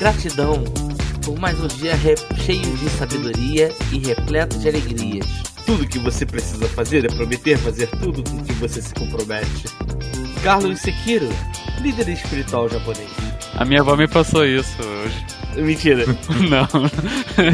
Gratidão por mais um dia cheio de sabedoria e repleto de alegrias. Tudo que você precisa fazer é prometer fazer tudo com que você se compromete. Carlos Sekiro, líder espiritual japonês. A minha avó me passou isso hoje. Mentira. não.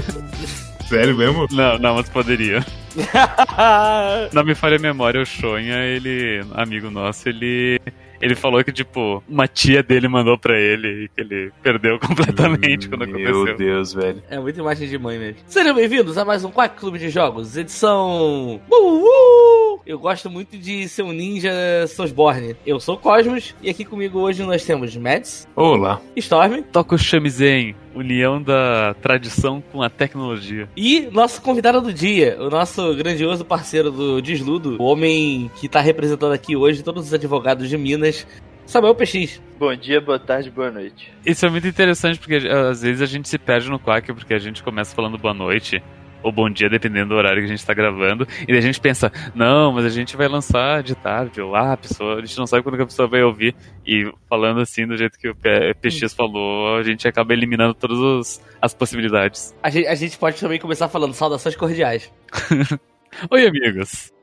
Sério mesmo? Não, não, mas poderia. não me falha a memória, o Shonha, ele, amigo nosso, ele ele falou que, tipo, uma tia dele mandou pra ele e que ele perdeu completamente hum, quando aconteceu. Meu Deus, velho. É muita imagem de mãe mesmo. Sejam bem-vindos a mais um Quack Clube de Jogos, edição. Uh, uh! Eu gosto muito de ser um ninja Soulsborne. Eu sou o Cosmos e aqui comigo hoje nós temos Mads. Olá. Storm. Toca o Shamizen, união da tradição com a tecnologia. E nosso convidado do dia, o nosso grandioso parceiro do Desludo, o homem que tá representando aqui hoje todos os advogados de Minas, Samuel PX. Bom dia, boa tarde, boa noite. Isso é muito interessante porque às vezes a gente se perde no quack porque a gente começa falando boa noite ou bom dia, dependendo do horário que a gente está gravando. E daí a gente pensa, não, mas a gente vai lançar de tarde, ou ah, a pessoa, a gente não sabe quando a pessoa vai ouvir. E falando assim, do jeito que o PX falou, a gente acaba eliminando todas as possibilidades. A gente, a gente pode também começar falando saudações cordiais. Oi, amigos.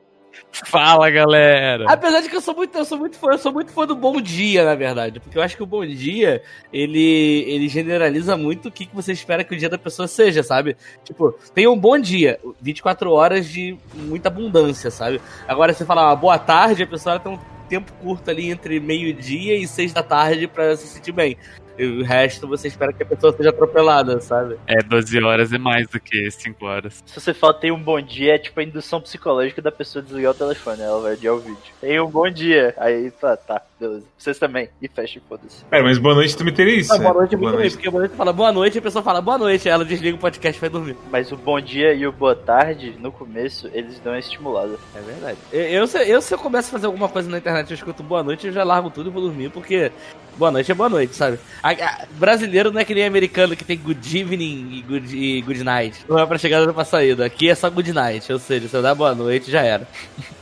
Fala, galera! Apesar de que eu sou muito, eu sou muito fã, eu sou muito fã do Bom Dia, na verdade. Porque eu acho que o Bom Dia, ele, ele generaliza muito o que, que você espera que o dia da pessoa seja, sabe? Tipo, tem um bom dia, 24 horas de muita abundância, sabe? Agora, você fala uma boa tarde, a pessoa tem um tempo curto ali entre meio-dia e seis da tarde para se sentir bem. E o resto você espera que a pessoa seja atropelada, sabe? É, 12 horas é mais do que 5 horas. Se você fala tem um bom dia, é tipo a indução psicológica da pessoa desligar o telefone, ela vai adiar o vídeo. Tem um bom dia. Aí tá, tá, beleza. Vocês também. E fecha, foda-se. É, mas boa noite também teria isso. Ah, boa noite é muito bem, porque boa noite fala boa noite e a pessoa fala boa noite, ela desliga o podcast e vai dormir. Mas o bom dia e o boa tarde, no começo, eles dão uma estimulada. É verdade. Eu, eu, se, eu, se eu começo a fazer alguma coisa na internet eu escuto boa noite, eu já largo tudo e vou dormir, porque boa noite é boa noite, sabe? A, a, brasileiro não é que nem americano que tem good evening e good, e good night. Não é pra chegada pra saída. Aqui é só good night, ou seja, se eu dar boa noite, já era.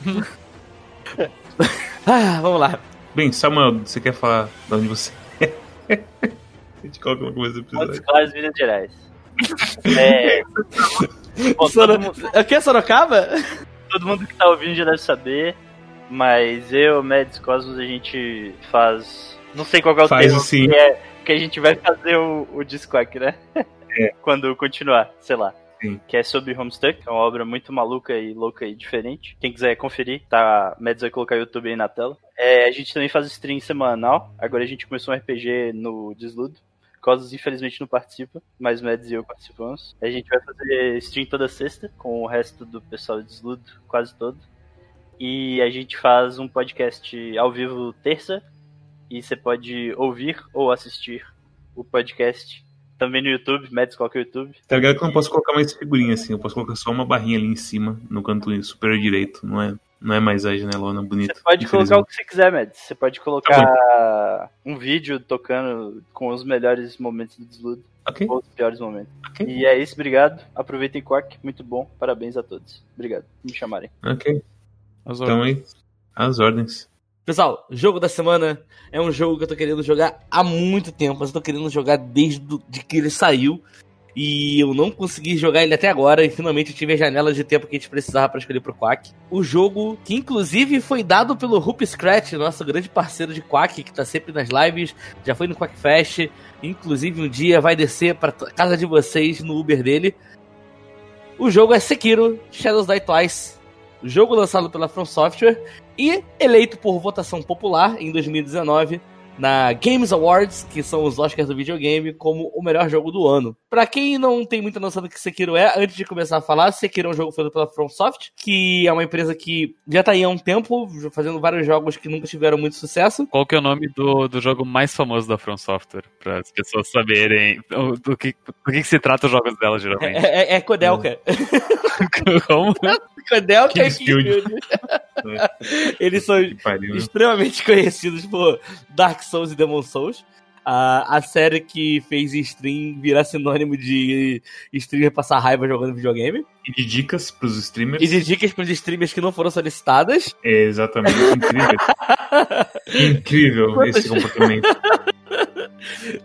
ah, vamos lá. Bem, Samuel, você quer falar de onde você é? A gente coloca uma coisa. Claras, Minas Gerais. É. Bom, Soro... mundo... Aqui é Sorocaba? Todo mundo que tá ouvindo já deve saber, mas eu, Mads Cosmos, a gente faz. Não sei qual é o faz termo assim. que, é, que a gente vai fazer o, o né? É. Quando continuar, sei lá. Sim. que é sobre Homestuck, é uma obra muito maluca e louca e diferente. Quem quiser conferir, tá, Mads vai colocar o YouTube aí na tela. É, a gente também faz stream semanal, agora a gente começou um RPG no Desludo. Cosas, infelizmente, não participa, mas Mads e eu participamos. A gente vai fazer stream toda sexta, com o resto do pessoal do Desludo, quase todo. E a gente faz um podcast ao vivo terça, e você pode ouvir ou assistir o podcast também no YouTube, Mads coloca o YouTube. Tá ligado que eu não posso colocar mais figurinha assim, eu posso colocar só uma barrinha ali em cima, no canto superior direito, não é, não é mais a janelona bonita. Você pode colocar o que você quiser, Mads. Você pode colocar tá um vídeo tocando com os melhores momentos do desludo. Okay. Ou os piores momentos. Okay. E é isso, obrigado. Aproveitem Quark, muito bom. Parabéns a todos. Obrigado por me chamarem. Ok. As então aí, as ordens. Pessoal, jogo da semana é um jogo que eu tô querendo jogar há muito tempo, mas eu tô querendo jogar desde de que ele saiu. E eu não consegui jogar ele até agora, e finalmente tive a janela de tempo que a gente precisava para escolher pro Quack. O jogo, que inclusive foi dado pelo Hoop Scratch, nosso grande parceiro de Quack, que tá sempre nas lives, já foi no Quack Fest, inclusive um dia vai descer para casa de vocês no Uber dele. O jogo é Sekiro Shadows Die Twice, jogo lançado pela From Software e eleito por votação popular em 2019 na Games Awards, que são os Oscars do videogame, como o melhor jogo do ano. Para quem não tem muita noção do que Sekiro é, antes de começar a falar, Sekiro é um jogo feito pela FromSoft, que é uma empresa que já tá aí há um tempo, fazendo vários jogos que nunca tiveram muito sucesso. Qual que é o nome do, do jogo mais famoso da From Software? Para as pessoas saberem do, do, que, do que, se trata os jogos dela, geralmente. É, é, é Codelca. Como? Codelca King Studio. Eles são pariu, né? extremamente conhecidos por Dark Souls e Demon Souls. A, a série que fez stream virar sinônimo de streamer passar raiva jogando videogame. E de dicas pros streamers. E de dicas pros streamers que não foram solicitadas. É exatamente, incrível. incrível Quantas... esse comportamento.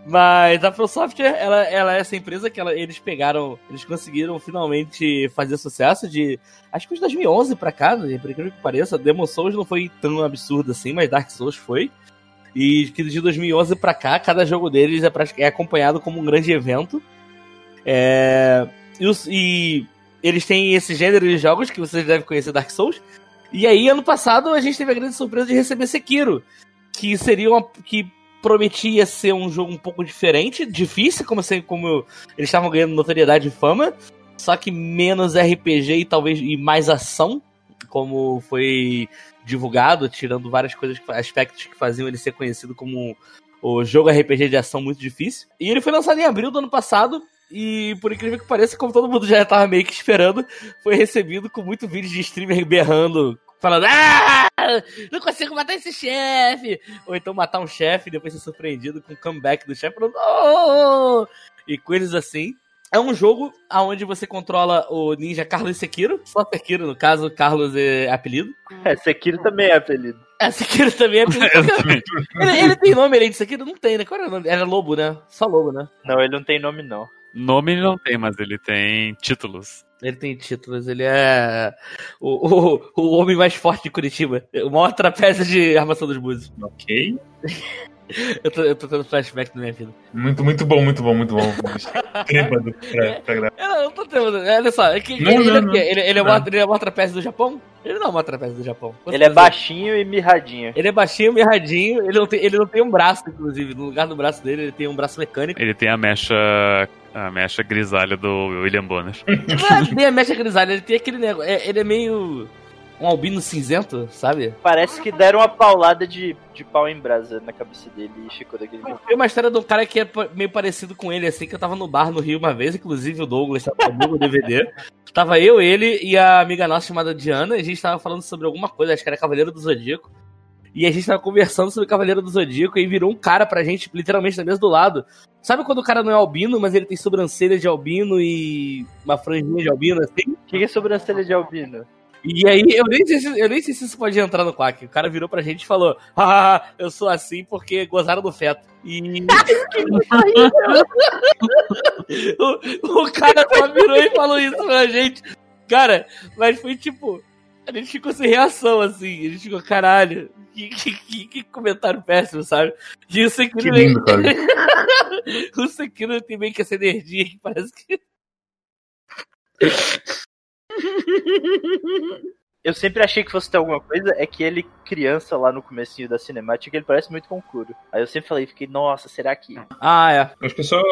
Mas a Software, ela, ela é essa empresa que ela, eles pegaram, eles conseguiram finalmente fazer sucesso de, acho que de 2011 pra cá, né, por incrível que pareça, Demon Souls não foi tão absurdo assim, mas Dark Souls foi. E que de 2011 pra cá, cada jogo deles é, é acompanhado como um grande evento. É, e, os, e eles têm esse gênero de jogos que vocês devem conhecer Dark Souls. E aí, ano passado, a gente teve a grande surpresa de receber Sekiro, que seria uma, que prometia ser um jogo um pouco diferente, difícil, como, assim, como eles estavam ganhando notoriedade e fama, só que menos RPG e talvez e mais ação, como foi divulgado, tirando várias coisas, aspectos que faziam ele ser conhecido como o jogo RPG de ação muito difícil. E ele foi lançado em abril do ano passado. E por incrível que pareça, como todo mundo já estava meio que esperando, foi recebido com muito vídeo de streamer berrando, falando: Ah! Não consigo matar esse chefe! Ou então matar um chefe e depois ser surpreendido com o comeback do chefe, falando: Oh! E coisas assim. É um jogo onde você controla o ninja Carlos Sekiro. Só Sekiro, no caso, Carlos é apelido. É, Sekiro também é apelido. É, Sekiro também é apelido. ele, ele, tem nome além de Sekiro? Não tem, né? Qual era o nome? Era Lobo, né? Só Lobo, né? Não, ele não tem nome, não. Nome ele não tem, mas ele tem títulos. Ele tem títulos, ele é o, o, o homem mais forte de Curitiba. O maior trapézio de armação dos búzios. Ok. Eu tô, eu tô tendo flashback na minha vida. Muito, muito bom, muito bom, muito bom. Trêbado pra, pra gravar. Eu não tô tendo. Olha só, é que Não, ele, não, ele, é, ele, ele é o maior- ele é maior trapézio do Japão? Ele não é o maior trapézio do Japão. Com Ele é baixinho e mirradinho. Ele é baixinho, mirradinho, ele não, tem, ele não tem um braço, inclusive. No lugar do braço dele, ele tem um braço mecânico. Ele tem a mecha. a mecha grisalha do William Bonner. Não é bem a mecha grisalha, ele tem aquele negócio. é- ele é meio. Um albino cinzento, sabe? Parece que deram uma paulada de, de pau em brasa na cabeça dele e ficou daquele jeito. Tem uma história de um cara que é meio parecido com ele, assim, que eu tava no bar no Rio uma vez, inclusive o Douglas tava comigo no DVD. Tava eu, ele e a amiga nossa chamada Diana, e a gente tava falando sobre alguma coisa, acho que era Cavaleiro do Zodíaco. E a gente tava conversando sobre Cavaleiro do Zodíaco e virou um cara pra gente, literalmente, na mesa do lado. Sabe quando o cara não é albino, mas ele tem sobrancelha de albino e uma franjinha de albino, assim? O que que é sobrancelha de albino? E aí, eu nem, sei se, eu nem sei se isso pode entrar no quack. O cara virou pra gente e falou: Ah, eu sou assim porque gozaram do feto. E. o, o cara só virou e falou isso pra gente. Cara, mas foi tipo. A gente ficou sem reação, assim. A gente ficou, caralho, que, que, que- que comentário péssimo, sabe? E o Sekiro. Que lindo, cara. o Sekiro tem meio que essa energia que parece que. Eu sempre achei que fosse ter alguma coisa, é que ele, criança lá no comecinho da cinemática, ele parece muito com o Kuro. Aí eu sempre falei, fiquei, nossa, será que. Ah, é. Acho que é só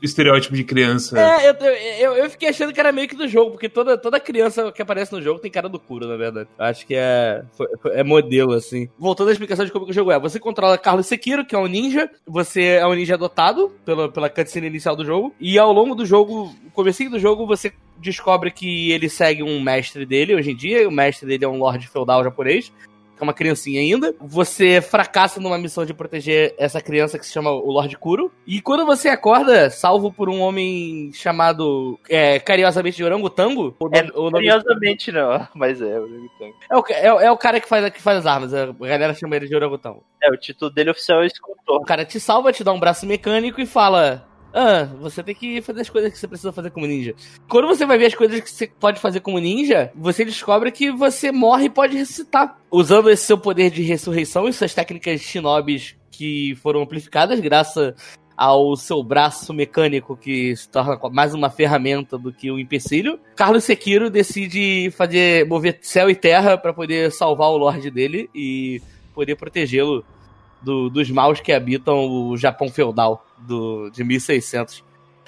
estereótipo de criança. É, eu, eu, eu fiquei achando que era meio que do jogo, porque toda, toda criança que aparece no jogo tem cara do Kuro, na verdade. Acho que é, foi- é modelo, assim. Voltando à explicação de como que o jogo é. Você controla Carlos Sekiro, que é um ninja. Você é um ninja adotado pela, pela cutscene inicial do jogo. E ao longo do jogo, no comecinho do jogo, você descobre que ele segue um mestre dele hoje em dia. O mestre dele é um lord feudal japonês que é uma criancinha ainda. Você fracassa numa missão de proteger essa criança que se chama o Lord Kuro. E quando você acorda, salvo por um homem chamado é, carinhosamente de Orangotango, o É, nome- o nome- Curiosamente não, mas é, Orangotango. é, o, é, é o cara que faz, que faz as armas, a galera chama ele de Orangotango. É, o título dele oficial é escultor. O cara te salva, te dá um braço mecânico e fala. Ah, você tem que fazer as coisas que você precisa fazer como ninja. Quando você vai ver as coisas que você pode fazer como ninja, você descobre que você morre e pode ressuscitar. Usando esse seu poder de ressurreição e suas técnicas shinobis que foram amplificadas graças ao seu braço mecânico que se torna mais uma ferramenta do que um empecilho. Carlos Sekiro decide fazer mover céu e terra para poder salvar o Lorde dele e poder protegê-lo do- dos maus que habitam o Japão feudal do, de 1600.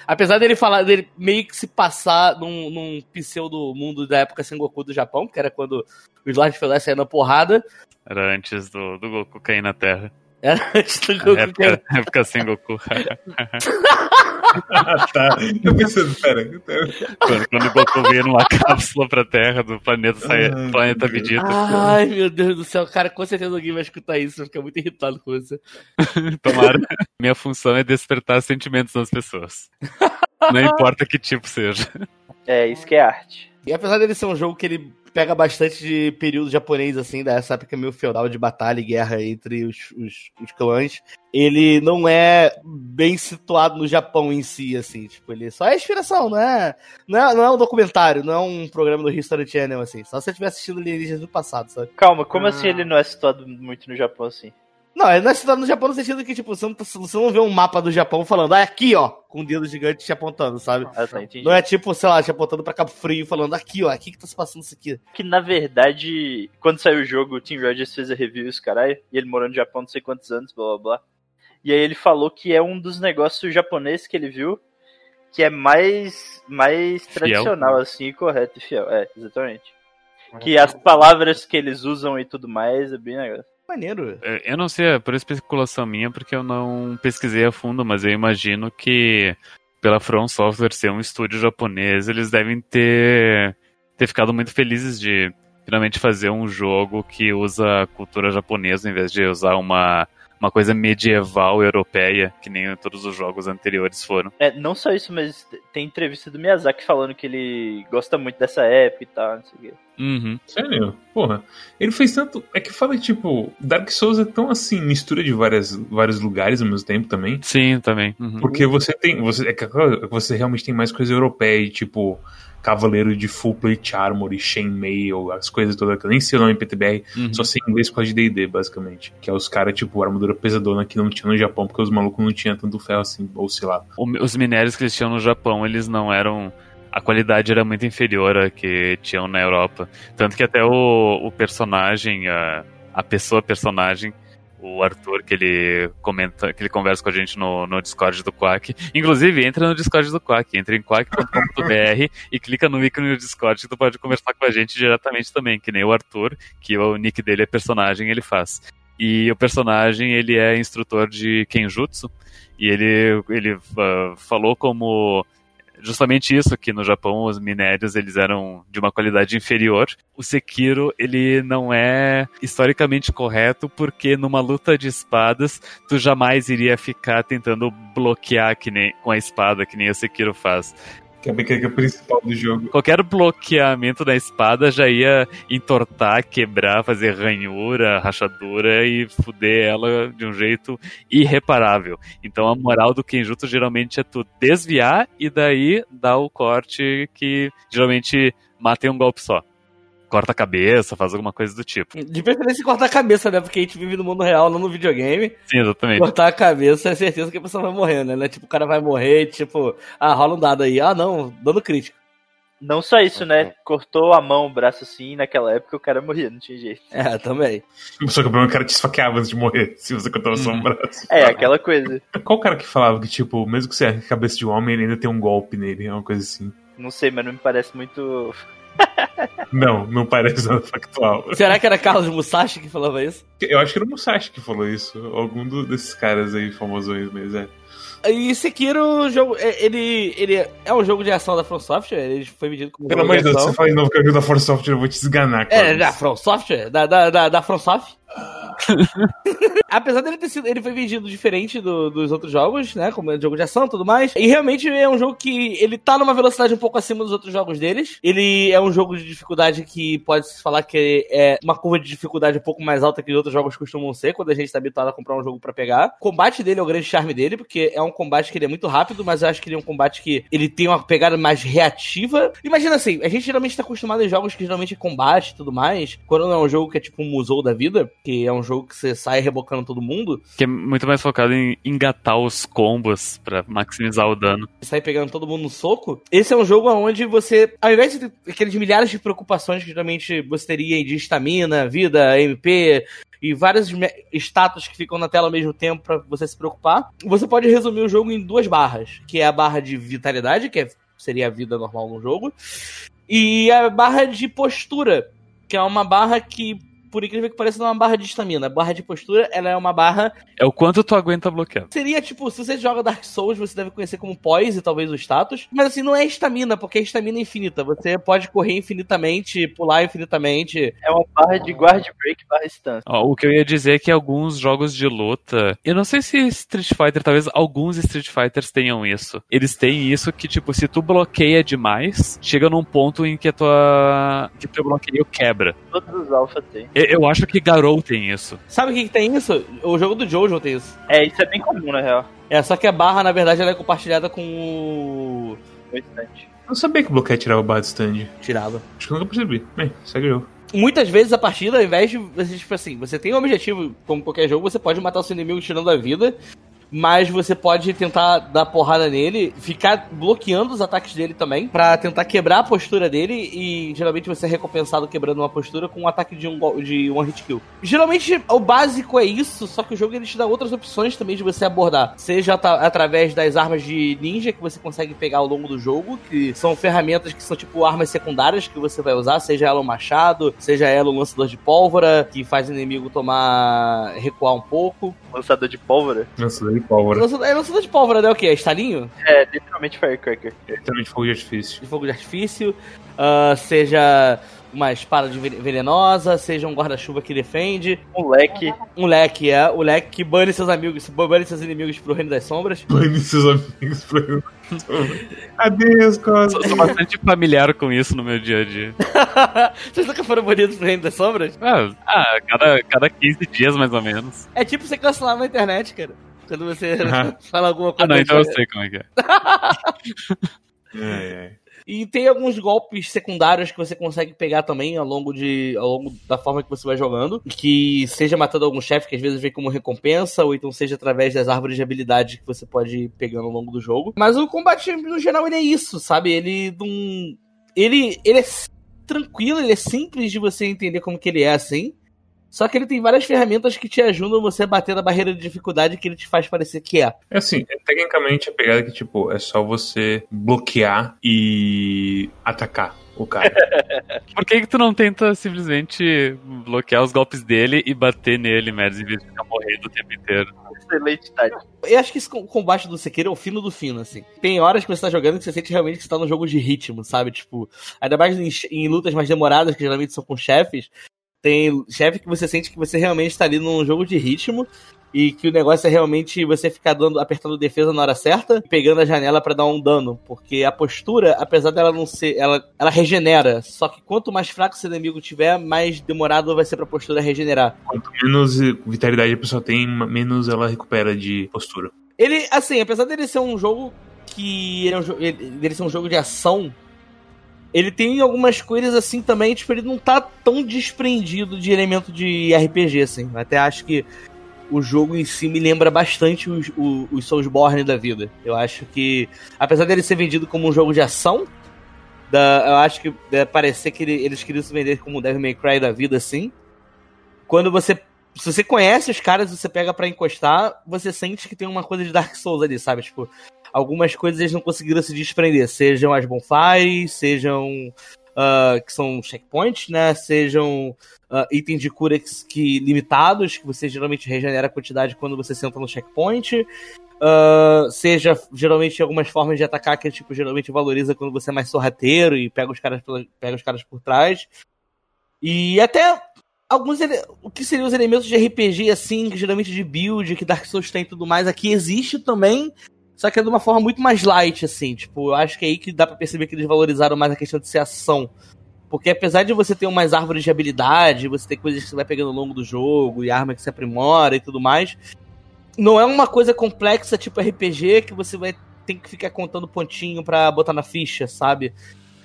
Apesar dele falar, dele meio que se passar num, num pseudo mundo da época Sengoku do Japão, que era quando os Lords feudais saíam na porrada, Era antes do, do Goku cair na Terra. Era antes do Goku. que era- Época, época sem Goku. Ah, tá. Eu pensando, pera. quando, quando o Goku veio numa cápsula pra Terra do planeta, saia, Ai, planeta meu Deus. Vegeta. Ai, meu Deus do céu, cara, com certeza alguém vai escutar isso, vai ficar muito irritado com você. Tomara. Minha função é despertar sentimentos nas pessoas. Não importa que tipo seja. É, isso que é arte. E apesar dele ser um jogo que ele pega bastante de período japonês, assim, dessa época meio feudal de batalha e guerra entre os, os, os clãs. Ele não é bem situado no Japão em si, assim, tipo, ele só é inspiração, não é, não é, não é um documentário, não é um programa do History Channel, assim, só se você estiver assistindo alienígenas do passado, sabe? Calma, como assim ele não é situado muito no Japão assim? Não, ele não é situado no Japão no sentido que, tipo, você não, tá- você não vê um mapa do Japão falando, ah, é aqui, ó, com o dedo gigante te apontando, sabe? Ah, tá, entendi. Não é tipo, sei lá, te apontando pra Cabo Frio falando, aqui, ó, aqui que tá se passando isso aqui. Que na verdade, quando saiu o jogo, o Tim Rogers fez a review, os caralho, e ele morou no Japão não sei quantos anos, blá blá blá. E aí ele falou que é um dos negócios japoneses que ele viu que é mais, mais Fiel. tradicional, assim, e correto e fiel. É, exatamente. Que as palavras que eles usam e tudo mais é bem legal. Maneiro. Eu não sei, é por especulação minha, porque eu não pesquisei a fundo, mas eu imagino que pela From Software ser um estúdio japonês, eles devem ter, ter ficado muito felizes de finalmente fazer um jogo que usa a cultura japonesa em vez de usar uma, uma coisa medieval europeia, que nem todos os jogos anteriores foram. É, não só isso, mas tem entrevista do Miyazaki falando que ele gosta muito dessa época e tal, não sei o quê. Uhum. Sério? Porra. Ele fez tanto. É que fala, tipo, Dark Souls é tão assim, mistura de várias, vários lugares ao mesmo tempo também. Sim, também. Uhum. Porque você tem. Você, é que você realmente tem mais coisa europeia, e, tipo, Cavaleiro de Full Plate Armor e Chainmail, as coisas todas. Nem sei o nome em PTBR, Uhum. só sei inglês por causa de DD, basicamente. Que é os caras, tipo, armadura pesadona que não tinha no Japão, porque os malucos não tinham tanto ferro assim, ou sei lá. O- os minérios que eles tinham no Japão, eles não eram. A qualidade era muito inferior à que tinham na Europa. Tanto que até o, o personagem, a, a pessoa personagem, o Arthur, que ele comenta, que ele conversa com a gente no, no Discord do Quack. Inclusive, entra no Discord do Quack, entra em quack.com.br e clica no ícone do Discord tu pode conversar com a gente diretamente também, que nem o Arthur, que o nick dele é personagem, ele faz. E o personagem, ele é instrutor de Kenjutsu, e ele, ele ah, falou como justamente isso que no Japão os minérios eles eram de uma qualidade inferior. O Sekiro ele não é historicamente correto porque numa luta de espadas tu jamais iria ficar tentando bloquear que nem com a espada que nem o Sekiro faz. Que é a mecânica principal do jogo. Qualquer bloqueamento da espada já ia entortar, quebrar, fazer ranhura, rachadura e fuder ela de um jeito irreparável. Então a moral do Kenjutsu geralmente é tu desviar e daí dar o corte que geralmente mata em um golpe só. Corta a cabeça, faz alguma coisa do tipo. De preferência cortar a cabeça, né? Porque a gente vive no mundo real, não no videogame. Sim, exatamente. Cortar a cabeça é certeza que a pessoa vai morrer, né? Não é Tipo, o cara vai morrer, tipo, ah, rola um dado aí. Ah, não, dano crítico. Não só isso, né? Cortou a mão, o braço assim, naquela época o cara morria, não tinha jeito. É, também. Só que o problema é que o cara te esfaqueava antes de morrer, se você cortava só um braço. É, aquela coisa. Qual o cara que falava que, tipo, mesmo que você a cabeça de um homem, ele ainda tem um golpe nele, é uma coisa assim. Não sei, mas não me parece muito. Não, não parece nada factual. Será que era Carlos Musashi que falava isso? Eu acho que era o Musashi que falou isso. Algum do- desses caras aí famosões, mas é. E Sekiro, o jogo, é- ele, ele é um jogo de ação da From Software, ele foi vendido como Pelo jogo amor de Deus, você fala de novo que eu ajudo a Force Software, eu vou te esganar, cara. É, da From Software? Da, da, da, da From Soft? Apesar dele ter sido. Ele foi vendido diferente do- dos outros jogos, né? Como é jogo de ação e tudo mais. E realmente é um jogo que ele tá numa velocidade um pouco acima dos outros jogos deles. Ele é um jogo de dificuldade que pode-se falar que é uma curva de dificuldade um pouco mais alta que os outros jogos costumam ser, quando a gente tá habituado a comprar um jogo pra pegar. O combate dele é o grande charme dele, porque é um combate que ele é muito rápido, mas eu acho que ele é um combate que ele tem uma pegada mais reativa. Imagina assim, a gente geralmente tá acostumado em jogos que geralmente é combate e tudo mais. Quando não é um jogo que é tipo um musou da vida, que é um jogo que você sai rebocando todo mundo, Que é muito mais focado em engatar os combos pra maximizar o dano. sai pegando todo mundo no soco. Esse é um jogo onde você, ao invés de ter aqueles milhares de preocupações que geralmente você teria de estamina, vida, MP e vários me- status que ficam na tela ao mesmo tempo pra você se preocupar, você pode resumir o jogo em duas barras, que é a barra de vitalidade, que é- seria a vida normal no jogo, e a barra de postura, que é uma barra que por incrível que pareça, não é uma barra de estamina. A barra de postura, ela é uma barra. É o quanto tu aguenta bloquear. Seria tipo, se você joga Dark Souls, você deve conhecer como poise, talvez o status. Mas assim, não é estamina, porque é estamina infinita. Você pode correr infinitamente, pular infinitamente. É uma barra de guard break barra stance. Ó, o que eu ia dizer é que alguns jogos de luta. Eu não sei se Street Fighter, talvez alguns Street Fighters tenham isso. Eles têm isso que, tipo, se tu bloqueia demais, chega num ponto em que a tua. que teu bloqueio quebra. Todos os alpha tem. Eu, acho que Garou tem isso. Sabe o que, que tem isso? O jogo do Jojo tem isso. É, isso é bem comum, na real. É, só que a barra, na verdade, ela é compartilhada com o. O instante. Eu não sabia que bloqueio tirava barra de stand. Tirava. Acho que eu nunca percebi. Bem, segue o jogo. Muitas vezes a partida, ao invés de você, tipo assim, você tem um objetivo, como qualquer jogo, você pode matar o seu inimigo tirando a vida, mas você pode tentar dar porrada nele, ficar bloqueando os ataques dele também, pra tentar quebrar a postura dele e geralmente você é recompensado quebrando uma postura com um ataque de um de one hit kill. Geralmente o básico é isso, só que o jogo ele te dá outras opções também de você abordar, seja através das armas de ninja que você consegue pegar ao longo do jogo, que são ferramentas que são tipo armas secundárias que você vai usar, seja ela o machado, seja ela o lançador de pólvora, que faz o inimigo tomar recuar um pouco. Lançador de pólvora. Nossa, daí pólvora. Lançador, é lançador de pólvora, né? O que? É estalinho? É, literalmente firecracker. Literalmente fogo de artifício. De fogo de artifício. ah, seja uma espada de ven- venenosa, seja um guarda-chuva que defende. Um leque. Um leque, é. O leque que bane seus amigos, bane seus inimigos pro reino das sombras. Bane seus amigos pra eu. Adeus, Cosmo. Sou, sou bastante familiar com isso no meu dia a dia. Vocês nunca foram banidos pro reino das sombras? Ah, ah, cada, cada 15 dias mais ou menos. É tipo você cancelar na internet, cara. Quando você Aham. fala alguma coisa. Ah, não, então eu sei como é que é. Ai, ai. E tem alguns golpes secundários que você consegue pegar também ao longo de ao longo da forma que você vai jogando, que seja matando algum chefe que às vezes vem como recompensa ou então seja através das árvores de habilidade que você pode ir pegando ao longo do jogo. Mas o combate no geral ele é isso, sabe? Ele não ele ele é tranquilo, ele é simples de você entender como que ele é assim. Só que ele tem várias ferramentas que te ajudam você a bater na barreira de dificuldade que ele te faz parecer que é. É assim, é, tecnicamente a pegada é que, tipo, é só você bloquear e atacar o cara. Por que, que tu não tenta simplesmente bloquear os golpes dele e bater nele, Mads, em vez de ficar morrendo o tempo inteiro? Excelente tática. Eu acho que esse com- combate do Sekiro é o fino do fino, assim. Tem horas que você tá jogando que você sente realmente que você tá num jogo de ritmo, sabe? Tipo, ainda mais em, em lutas mais demoradas, que geralmente são com chefes. Tem chefe que você sente que você realmente tá ali num jogo de ritmo. E que o negócio é realmente você ficar dando, apertando defesa na hora certa, pegando a janela pra dar um dano. Porque a postura, apesar dela não ser. Ela, ela regenera. Só que quanto mais fraco seu inimigo tiver, mais demorado vai ser pra postura regenerar. Quanto menos vitalidade a pessoa tem, menos ela recupera de postura. Ele, assim, apesar dele ser um jogo que. Ele é um, ele- dele ser um jogo de ação, ele tem algumas coisas assim também, tipo, ele não tá tão desprendido de elemento de RPG, assim. Até acho que o jogo em si me lembra bastante os, o- os Soulsborne da vida. Eu acho que, apesar dele ser vendido como um jogo de ação, da, eu acho que é, parecer que ele- eles queriam se vender como um Devil May Cry da vida, assim. Quando você se você conhece os caras você pega pra encostar, você sente que tem uma coisa de Dark Souls ali, sabe? Tipo, algumas coisas eles não conseguiram se desprender. Sejam as bonfires, sejam. ah, que são checkpoints, né? Sejam ah, itens de cura que, que- limitados, que você geralmente regenera a quantidade quando você senta no checkpoint. Ah, seja geralmente algumas formas de atacar que tipo, geralmente valoriza quando você é mais sorrateiro e pega os caras, pega os caras por trás. E até alguns o que seriam os elementos de RPG assim, geralmente de build, que Dark Souls tem e tudo mais, aqui existe também, só que é de uma forma muito mais light assim, tipo, eu acho que é aí que dá pra perceber que eles valorizaram mais a questão de ser ação. Porque apesar de você ter umas árvores de habilidade, você ter coisas que você vai pegando ao longo do jogo, e arma que se aprimora e tudo mais, não é uma coisa complexa tipo RPG que você vai ter que ficar contando pontinho pra botar na ficha, sabe?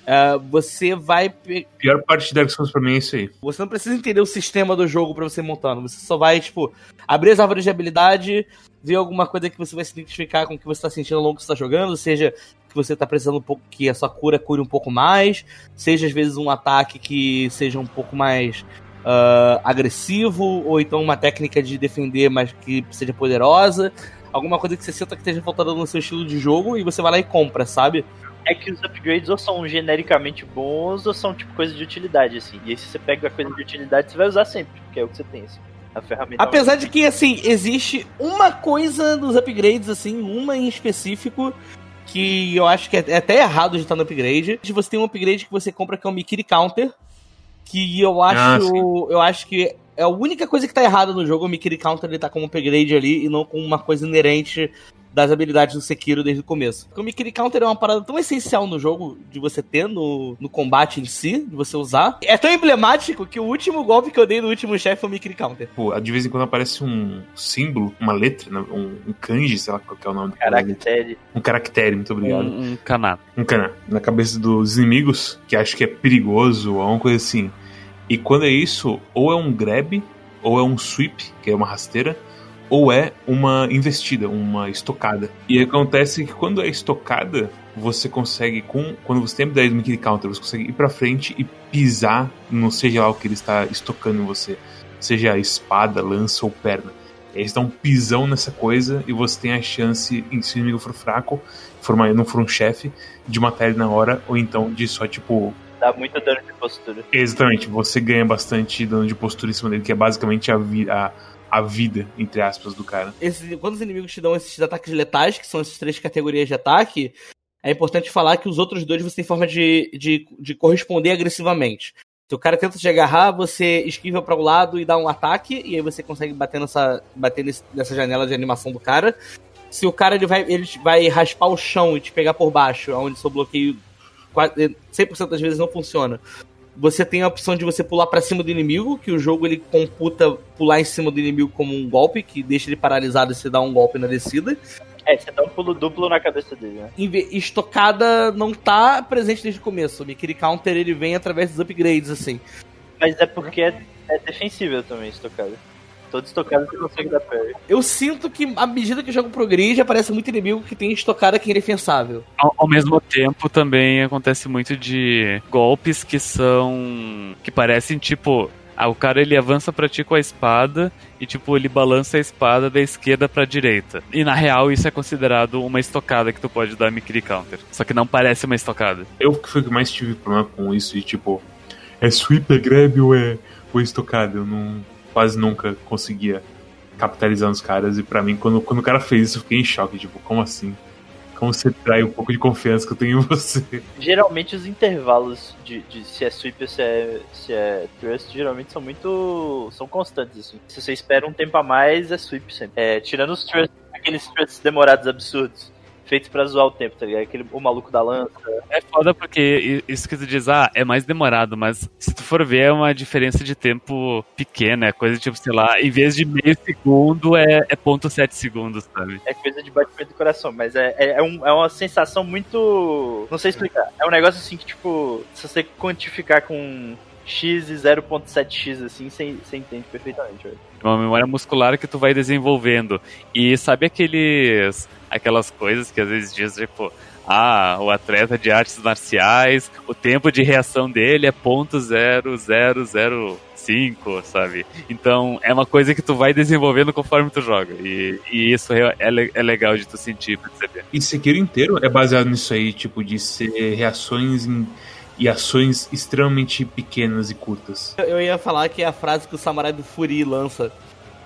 É, você vai pe- pior parte de Dark Souls pra mim é isso aí. você não precisa entender o sistema do jogo pra você montando. Você só vai, tipo, abrir as árvores de habilidade, ver alguma coisa que você vai se identificar com o que você tá sentindo ao longo que você tá jogando, seja que você tá precisando um pouco que a sua cura cure um pouco mais, seja às vezes um ataque que seja um pouco mais ah, agressivo, ou então uma técnica de defender, mas que seja poderosa. alguma coisa que você sinta que esteja faltando no seu estilo de jogo e você vai lá e compra, sabe? É que os upgrades ou são genericamente bons ou são tipo coisa de utilidade, assim. E aí se você pega a coisa de utilidade, você vai usar sempre, porque é o que você tem, assim. A ferramenta. Apesar de que, assim, existe uma coisa nos upgrades, assim, uma em específico, que eu acho que é até errado de estar no upgrade. Você tem um upgrade que você compra que é o Mikiri Counter, que eu acho, ah, eu acho que é a única coisa que tá errada no jogo, o Mikiri Counter ele tá como upgrade ali e não com uma coisa inerente das habilidades do Sekiro desde o começo. Porque o Mikiri Counter é uma parada tão essencial no jogo de você ter no, no combate em si, de você usar. É tão emblemático que o último golpe que eu dei no último chefe foi o Mikiri Counter. Pô, de vez em quando aparece um símbolo, uma letra, né, um, um kanji, sei lá qual é o nome. Caractere. Um caractere, muito obrigado. Um, um kaná. Um kaná. Na cabeça dos inimigos, que acho que é perigoso ou alguma coisa assim. E quando é isso, ou é um grab, ou é um sweep, que é uma rasteira, ou é uma investida, uma estocada. E acontece que quando é estocada, você consegue, com, quando você tem habilidade do Mickey Counter, você consegue ir pra frente e pisar no seja lá o que ele está estocando em você. Seja espada, lança ou perna. E aí você dá um pisão nessa coisa e você tem a chance, se o inimigo for fraco, for uma, não for um chefe, de matar ele na hora, ou então de só, tipo, dá muito dano de postura. Exatamente, você ganha bastante dano de postura em cima dele, que é basicamente a, a, a vida, entre aspas, do cara. Esse, quando os inimigos te dão esses ataques letais, que são essas três categorias de ataque, é importante falar que os outros dois você tem forma de, de, de corresponder agressivamente. Se o cara tenta te agarrar, você esquiva para o um lado e dá um ataque, e aí você consegue bater nessa, bater nesse, nessa janela de animação do cara. Se o cara ele vai, ele vai raspar o chão e te pegar por baixo, onde seu bloqueio 100% das vezes não funciona, você tem a opção de você pular para cima do inimigo, que o jogo ele computa pular em cima do inimigo como um golpe, que deixa ele paralisado e você dá um golpe na descida. É, você dá um pulo duplo na cabeça dele, né? Estocada não tá presente desde o começo. O Mikiri Counter ele vem através dos upgrades, assim. Mas é porque é, é defensível também, estocada. Todo estocado você consegue dar parry. Eu sinto que, à medida que o jogo progride, aparece muito inimigo que tem estocada que é indefensável. Ao, ao, mesmo tempo, também acontece muito de golpes que são. que parecem tipo. Ah, o cara ele avança pra ti com a espada e, tipo, ele balança a espada da esquerda pra direita. E na real, isso é considerado uma estocada que tu pode dar Mikiri Counter. Só que não parece uma estocada. Eu que fui que mais tive problema com isso e, tipo, é sweep, é grab ou é, ou é estocada? Eu não quase nunca conseguia capitalizar nos caras. E para mim, quando, quando o cara fez isso, eu fiquei em choque. Tipo, como assim? Como você trai um pouco de confiança que eu tenho em você? Geralmente os intervalos de, de se é sweep ou se é, se é trust, geralmente são muito. são constantes, assim. Se você espera um tempo a mais, é sweep sempre. É, tirando os trust, aqueles trusts demorados absurdos feitos pra zoar o tempo, tá ligado? Aquele, o maluco da lança. É foda porque isso que tu diz, ah, é mais demorado, mas se tu for ver, é uma diferença de tempo pequena, é coisa tipo, sei lá, em vez de meio segundo, é, é ponto sete segundos, sabe? É coisa de batimento do coração, mas é, é, é, um, é uma sensação muito. Não sei explicar. É um negócio assim que, tipo, se você quantificar com X e 0.7x, assim, você, você entende perfeitamente, velho. Uma memória muscular que tu vai desenvolvendo. E sabe aqueles aquelas coisas que às vezes diz, tipo, ah, o atleta de artes marciais, o tempo de reação dele é ponto zero zero zero cinco, sabe? Então é uma coisa que tu vai desenvolvendo conforme tu joga. E, e isso é, é, é legal de tu sentir, perceber. E Sekiro inteiro é baseado nisso aí, tipo, de ser reações em e ações extremamente pequenas e curtas. Eu ia falar que é a frase que o samurai do Furi lança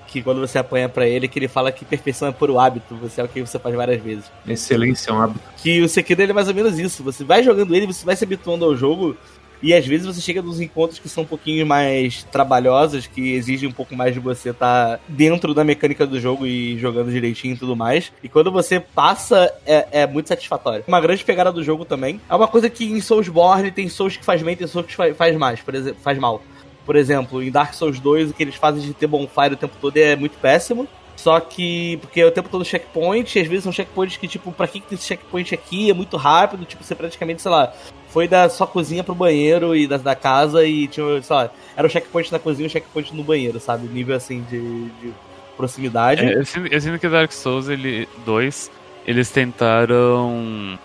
que quando você apanha para ele, que ele fala que perfeição é por o hábito, você é o que você faz várias vezes. Excelência é um hábito. Que o Sekiro ele é mais ou menos isso. Você vai jogando ele, você vai se habituando ao jogo, e às vezes você chega nos encontros que são um pouquinho mais trabalhosos, que exigem um pouco mais de você estar tá dentro da mecânica do jogo e jogando direitinho e tudo mais. E quando você passa, é, é muito satisfatório. Uma grande pegada do jogo também. É uma coisa que em Soulsborne tem Souls que faz bem, tem Souls que faz mais, por exemplo, faz mal. Por exemplo, em Dark Souls 2, o que eles fazem de ter bonfire o tempo todo é muito péssimo. Só que, porque é o tempo todo checkpoint, e às vezes são checkpoints que, tipo, pra que tem esse checkpoint aqui? É muito rápido, tipo, você praticamente, sei lá, foi da sua cozinha pro banheiro e da, da casa e tinha, sei lá, era o checkpoint na cozinha e o checkpoint no banheiro, sabe? Nível assim de, de proximidade. É, eu, sinto, eu sinto que Dark Souls ele, 2, eles tentaram.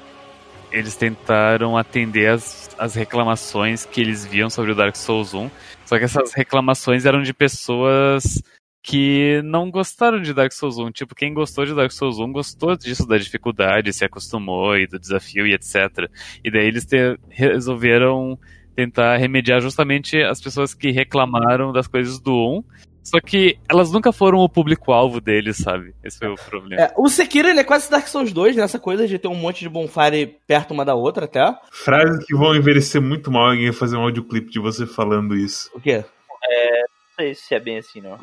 Eles tentaram atender as, as reclamações que eles viam sobre o Dark Souls 1 só que essas reclamações eram de pessoas que não gostaram de Dark Souls 1. Tipo, quem gostou de Dark Souls 1 gostou disso da dificuldade, se acostumou e do desafio e etc. E daí eles te, resolveram tentar remediar justamente as pessoas que reclamaram das coisas do 1. Só que elas nunca foram o público-alvo deles, sabe? Esse foi o problema. É, o Sekiro ele é quase Dark Souls 2, nessa coisa de ter um monte de bonfire perto uma da outra até. Frases que vão envelhecer muito mal alguém fazer um audioclip de você falando isso. O quê? É, sei se é bem assim, não.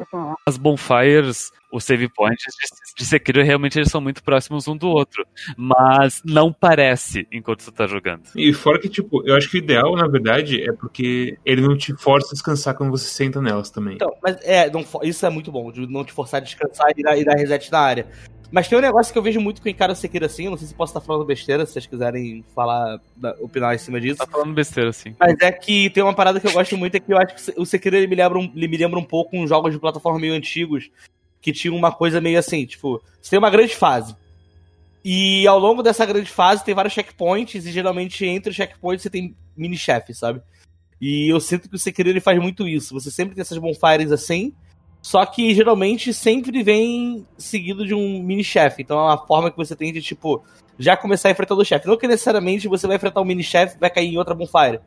As bonfires, os save points de, Sekiro, realmente eles são muito próximos um do outro. Mas não parece enquanto você tá jogando. E fora que, tipo, eu acho que o ideal, na verdade, é porque ele não te força a descansar quando você senta nelas também. Então, mas é, não, isso é muito bom, de não te forçar a descansar e dar, e dar reset na área. Mas tem um negócio que eu vejo muito com encara o Sekiro assim, eu não sei se posso estar falando besteira, se vocês quiserem falar, opinar em cima disso. Tá falando besteira, sim. Mas é que tem uma parada que eu gosto muito, é que eu acho que o Sekiro ele me lembra um, ele me lembra um pouco uns jogos de plataforma meio antigos, que tinha uma coisa meio assim, tipo, você tem uma grande fase. E ao longo dessa grande fase tem vários checkpoints, e geralmente entre os checkpoints você tem mini-chefes, sabe? E eu sinto que o Sekiro ele faz muito isso. Você sempre tem essas bonfires assim, só que geralmente sempre vem seguido de um mini-chefe. Então é uma forma que você tem de, tipo, já começar enfrentando o chefe. Não que necessariamente você vai enfrentar um mini-chefe e vai cair em outra bonfire.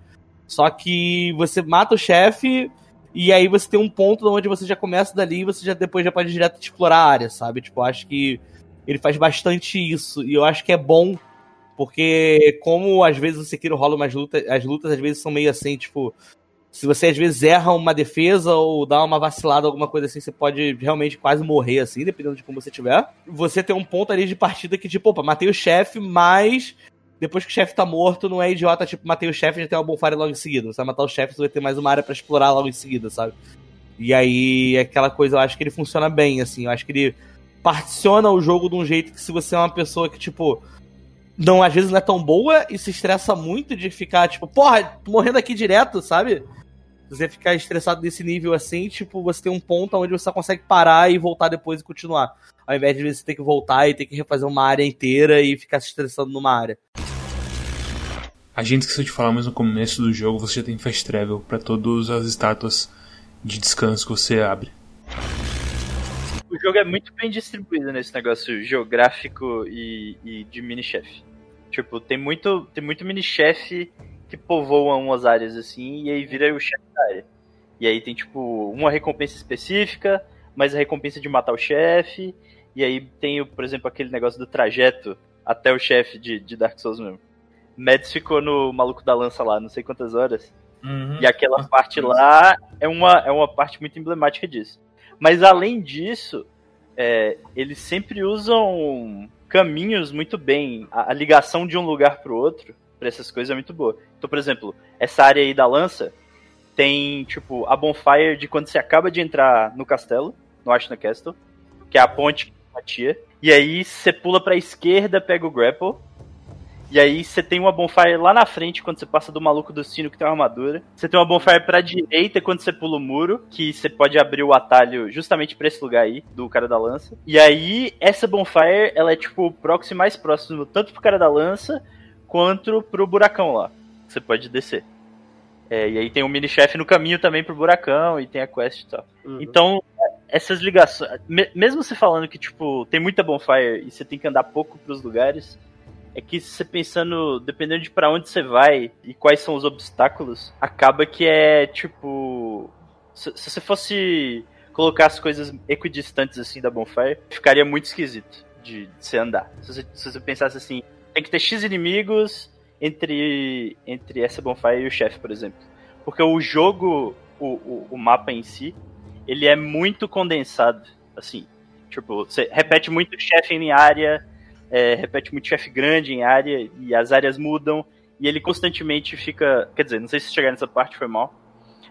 Só que você mata o chefe e aí você tem um ponto onde você já começa dali e você já depois já pode direto explorar a área, sabe? Tipo, acho que ele faz bastante isso. E eu acho que é bom, porque como às vezes o Sekiro rola umas lutas, as lutas às vezes são meio assim, tipo, se você às vezes erra uma defesa ou dá uma vacilada, alguma coisa assim, você pode realmente quase morrer, assim, dependendo de como você tiver. Você tem um ponto ali de partida que, tipo, opa, matei o chefe, mas depois que o chefe tá morto, não é idiota, tipo, matei o chefe já tem uma bonfire logo em seguida. Você vai matar o chefe, você vai ter mais uma área para explorar logo em seguida, sabe? E aí, aquela coisa, eu acho que ele funciona bem, assim, eu acho que ele particiona o jogo de um jeito que se você é uma pessoa que, tipo, não, às vezes não é tão boa e se estressa muito de ficar, tipo, porra, morrendo aqui direto, sabe? Você ficar estressado desse nível assim, tipo, você tem um ponto onde você consegue parar e voltar depois e continuar. Ao invés de você ter que voltar e ter que refazer uma área inteira e ficar se estressando numa área. A gente esqueceu de falar, mas no começo do jogo você já tem fast travel para todas as estátuas de descanso que você abre. O jogo é muito bem distribuído nesse negócio geográfico e, e de mini-chefe. Tipo, tem muito, tem muito mini-chefe que povoam umas áreas assim, e aí vira o chefe da área. E aí tem, tipo, uma recompensa específica, mais a recompensa de matar o chefe, e aí tem, por exemplo, aquele negócio do trajeto até o chefe de, de Dark Souls mesmo. Mads ficou no maluco da lança lá, não sei quantas horas. Uhum. E aquela parte lá é uma, é uma parte muito emblemática disso. Mas além disso, é, eles sempre usam caminhos muito bem. A, a ligação de um lugar pro outro pra essas coisas é muito boa. Então, por exemplo, essa área aí da lança tem, tipo, a bonfire de quando você acaba de entrar no castelo, no Ashton Castle, que é a ponte que batia. E aí você pula pra esquerda, pega o grapple. E aí você tem uma bonfire lá na frente quando você passa do maluco do sino que tem uma armadura. Você tem uma bonfire pra direita quando você pula o muro, que você pode abrir o atalho justamente pra esse lugar aí, do cara da lança. E aí, essa bonfire, ela é tipo o proxy mais próximo, tanto pro cara da lança, quanto pro buracão lá. Você pode descer. É, e aí tem um mini-chefe no caminho também pro buracão e tem a quest e tal. Uhum. Então, essas ligações. mesmo você falando que, tipo, tem muita bonfire e você tem que andar pouco pros lugares, é que você pensando, dependendo de para onde você vai e quais são os obstáculos, acaba que é tipo. Se, se você fosse colocar as coisas equidistantes assim da bonfire, ficaria muito esquisito de, de você andar. Se você, se você pensasse assim, tem que ter X inimigos entre, entre essa bonfire e o chefe, por exemplo. Porque o jogo, o, o, o, mapa em si, ele é muito condensado, assim. Tipo, você repete muito chefe em área, é, repete muito chefe grande em área, e as áreas mudam, e ele constantemente fica... Quer dizer, não sei se chegar nessa parte foi mal,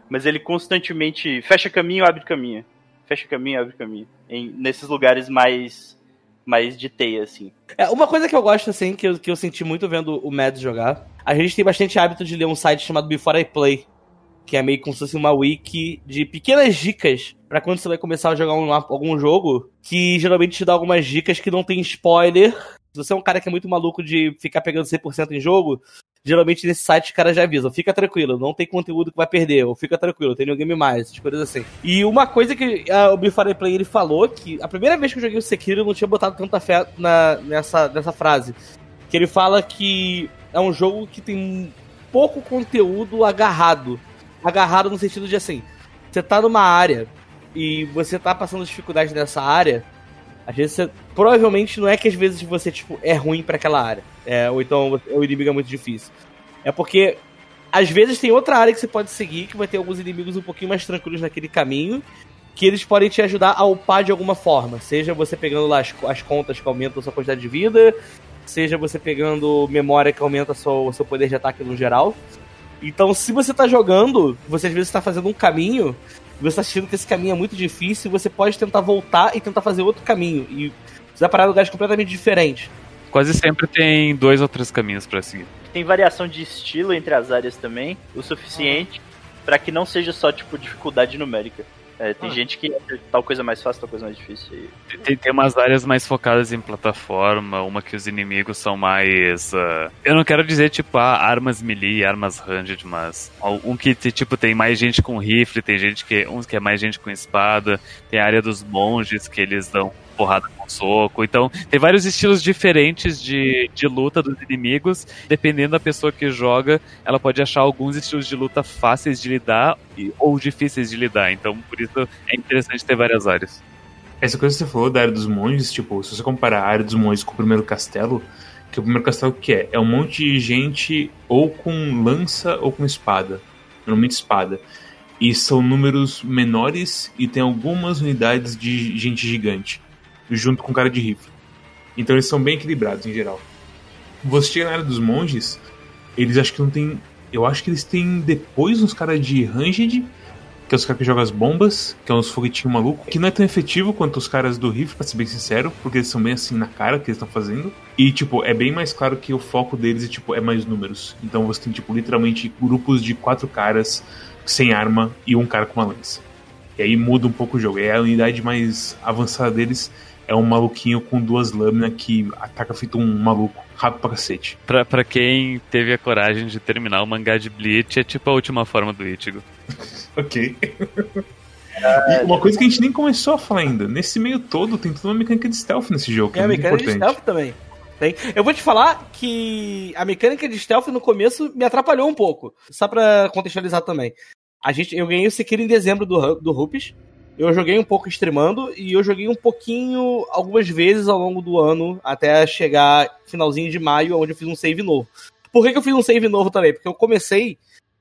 mas ele constantemente fecha caminho, abre caminho. Fecha caminho, abre caminho. Em, nesses lugares mais mais de teia, assim. É, uma coisa que eu gosto, assim, que eu, que eu senti muito vendo o Mads jogar, a gente tem bastante hábito de ler um site chamado Before I Play, que é meio como se fosse uma wiki de pequenas dicas para quando você vai começar a jogar um, algum jogo, que geralmente te dá algumas dicas que não tem spoiler. Se você é um cara que é muito maluco de ficar pegando 100% em jogo, geralmente nesse site os caras já avisam, fica tranquilo, não tem conteúdo que vai perder, ou fica tranquilo, tem New Game Mais, essas coisas assim. E uma coisa que a, o Before Play ele falou, que a primeira vez que eu joguei o Sekiro eu não tinha botado tanta fé na, nessa, nessa frase, que ele fala que é um jogo que tem pouco conteúdo agarrado. Agarrado no sentido de assim, você tá numa área e você tá passando dificuldade nessa área, às vezes você, provavelmente não é que às vezes você tipo é ruim para aquela área, é, ou então o inimigo é muito difícil. É porque às vezes tem outra área que você pode seguir que vai ter alguns inimigos um pouquinho mais tranquilos naquele caminho, que eles podem te ajudar a upar de alguma forma, seja você pegando lá as, as contas que aumentam a sua quantidade de vida, seja você pegando memória que aumenta o seu poder de ataque no geral. Então, se você tá jogando, você às vezes está fazendo um caminho, você tá assistindo que esse caminho é muito difícil, você pode tentar voltar e tentar fazer outro caminho. E você vai parar em lugares completamente diferentes. Quase sempre tem dois ou três caminhos para seguir. Tem variação de estilo entre as áreas também, o suficiente para que não seja só tipo dificuldade numérica. É, tem ah. gente que tal coisa mais fácil, tal coisa mais difícil. Tem, tem umas áreas mais focadas em plataforma, uma que os inimigos são mais. Uh, eu não quero dizer, tipo, ah, armas melee, armas ranged, mas. Um que, tipo, tem mais gente com rifle, tem gente que. Uns que é mais gente com espada, tem a área dos monges que eles dão porrada com soco. Então, tem vários estilos diferentes de, de luta dos inimigos. Dependendo da pessoa que joga, ela pode achar alguns estilos de luta fáceis de lidar ou difíceis de lidar. Então, por isso é interessante ter várias áreas. Essa coisa que você falou da área dos monges, tipo, se você comparar a área dos monges com o primeiro castelo, que o primeiro castelo que é? É um monte de gente ou com lança ou com espada. Normalmente espada. E são números menores e tem algumas unidades de gente gigante junto com cara de rifle. Então eles são bem equilibrados em geral. Você chega na área dos monges, eles acho que não tem. Eu acho que eles têm depois uns caras de ranged, que é os caras que jogam as bombas, que é uns foguetinhos malucos, que não é tão efetivo quanto os caras do rifle, pra ser bem sincero, porque eles são bem assim na cara que eles estão fazendo. E, tipo, é bem mais claro que o foco deles é, tipo, é mais números. Então você tem, tipo, literalmente grupos de quatro caras sem arma e um cara com uma lança. E aí muda um pouco o jogo. É a unidade mais avançada deles é um maluquinho com duas lâminas que ataca feito um maluco. Rápido pra cacete. Pra, pra quem teve a coragem de terminar o mangá de Bleach, é tipo a última forma do Ichigo. ok. e uma coisa que a gente nem começou a falar ainda. Nesse meio todo, tem toda uma mecânica de stealth nesse jogo. Que é, é mecânica importante. de stealth também. Tem. Eu vou te falar que a mecânica de stealth no começo me atrapalhou um pouco. Só pra contextualizar também. A gente, eu ganhei o Sekiro em dezembro do, do Rupees. Eu joguei um pouco streamando e eu joguei um pouquinho algumas vezes ao longo do ano, até chegar finalzinho de maio, onde eu fiz um save novo. Por que, que eu fiz um save novo também? Porque eu comecei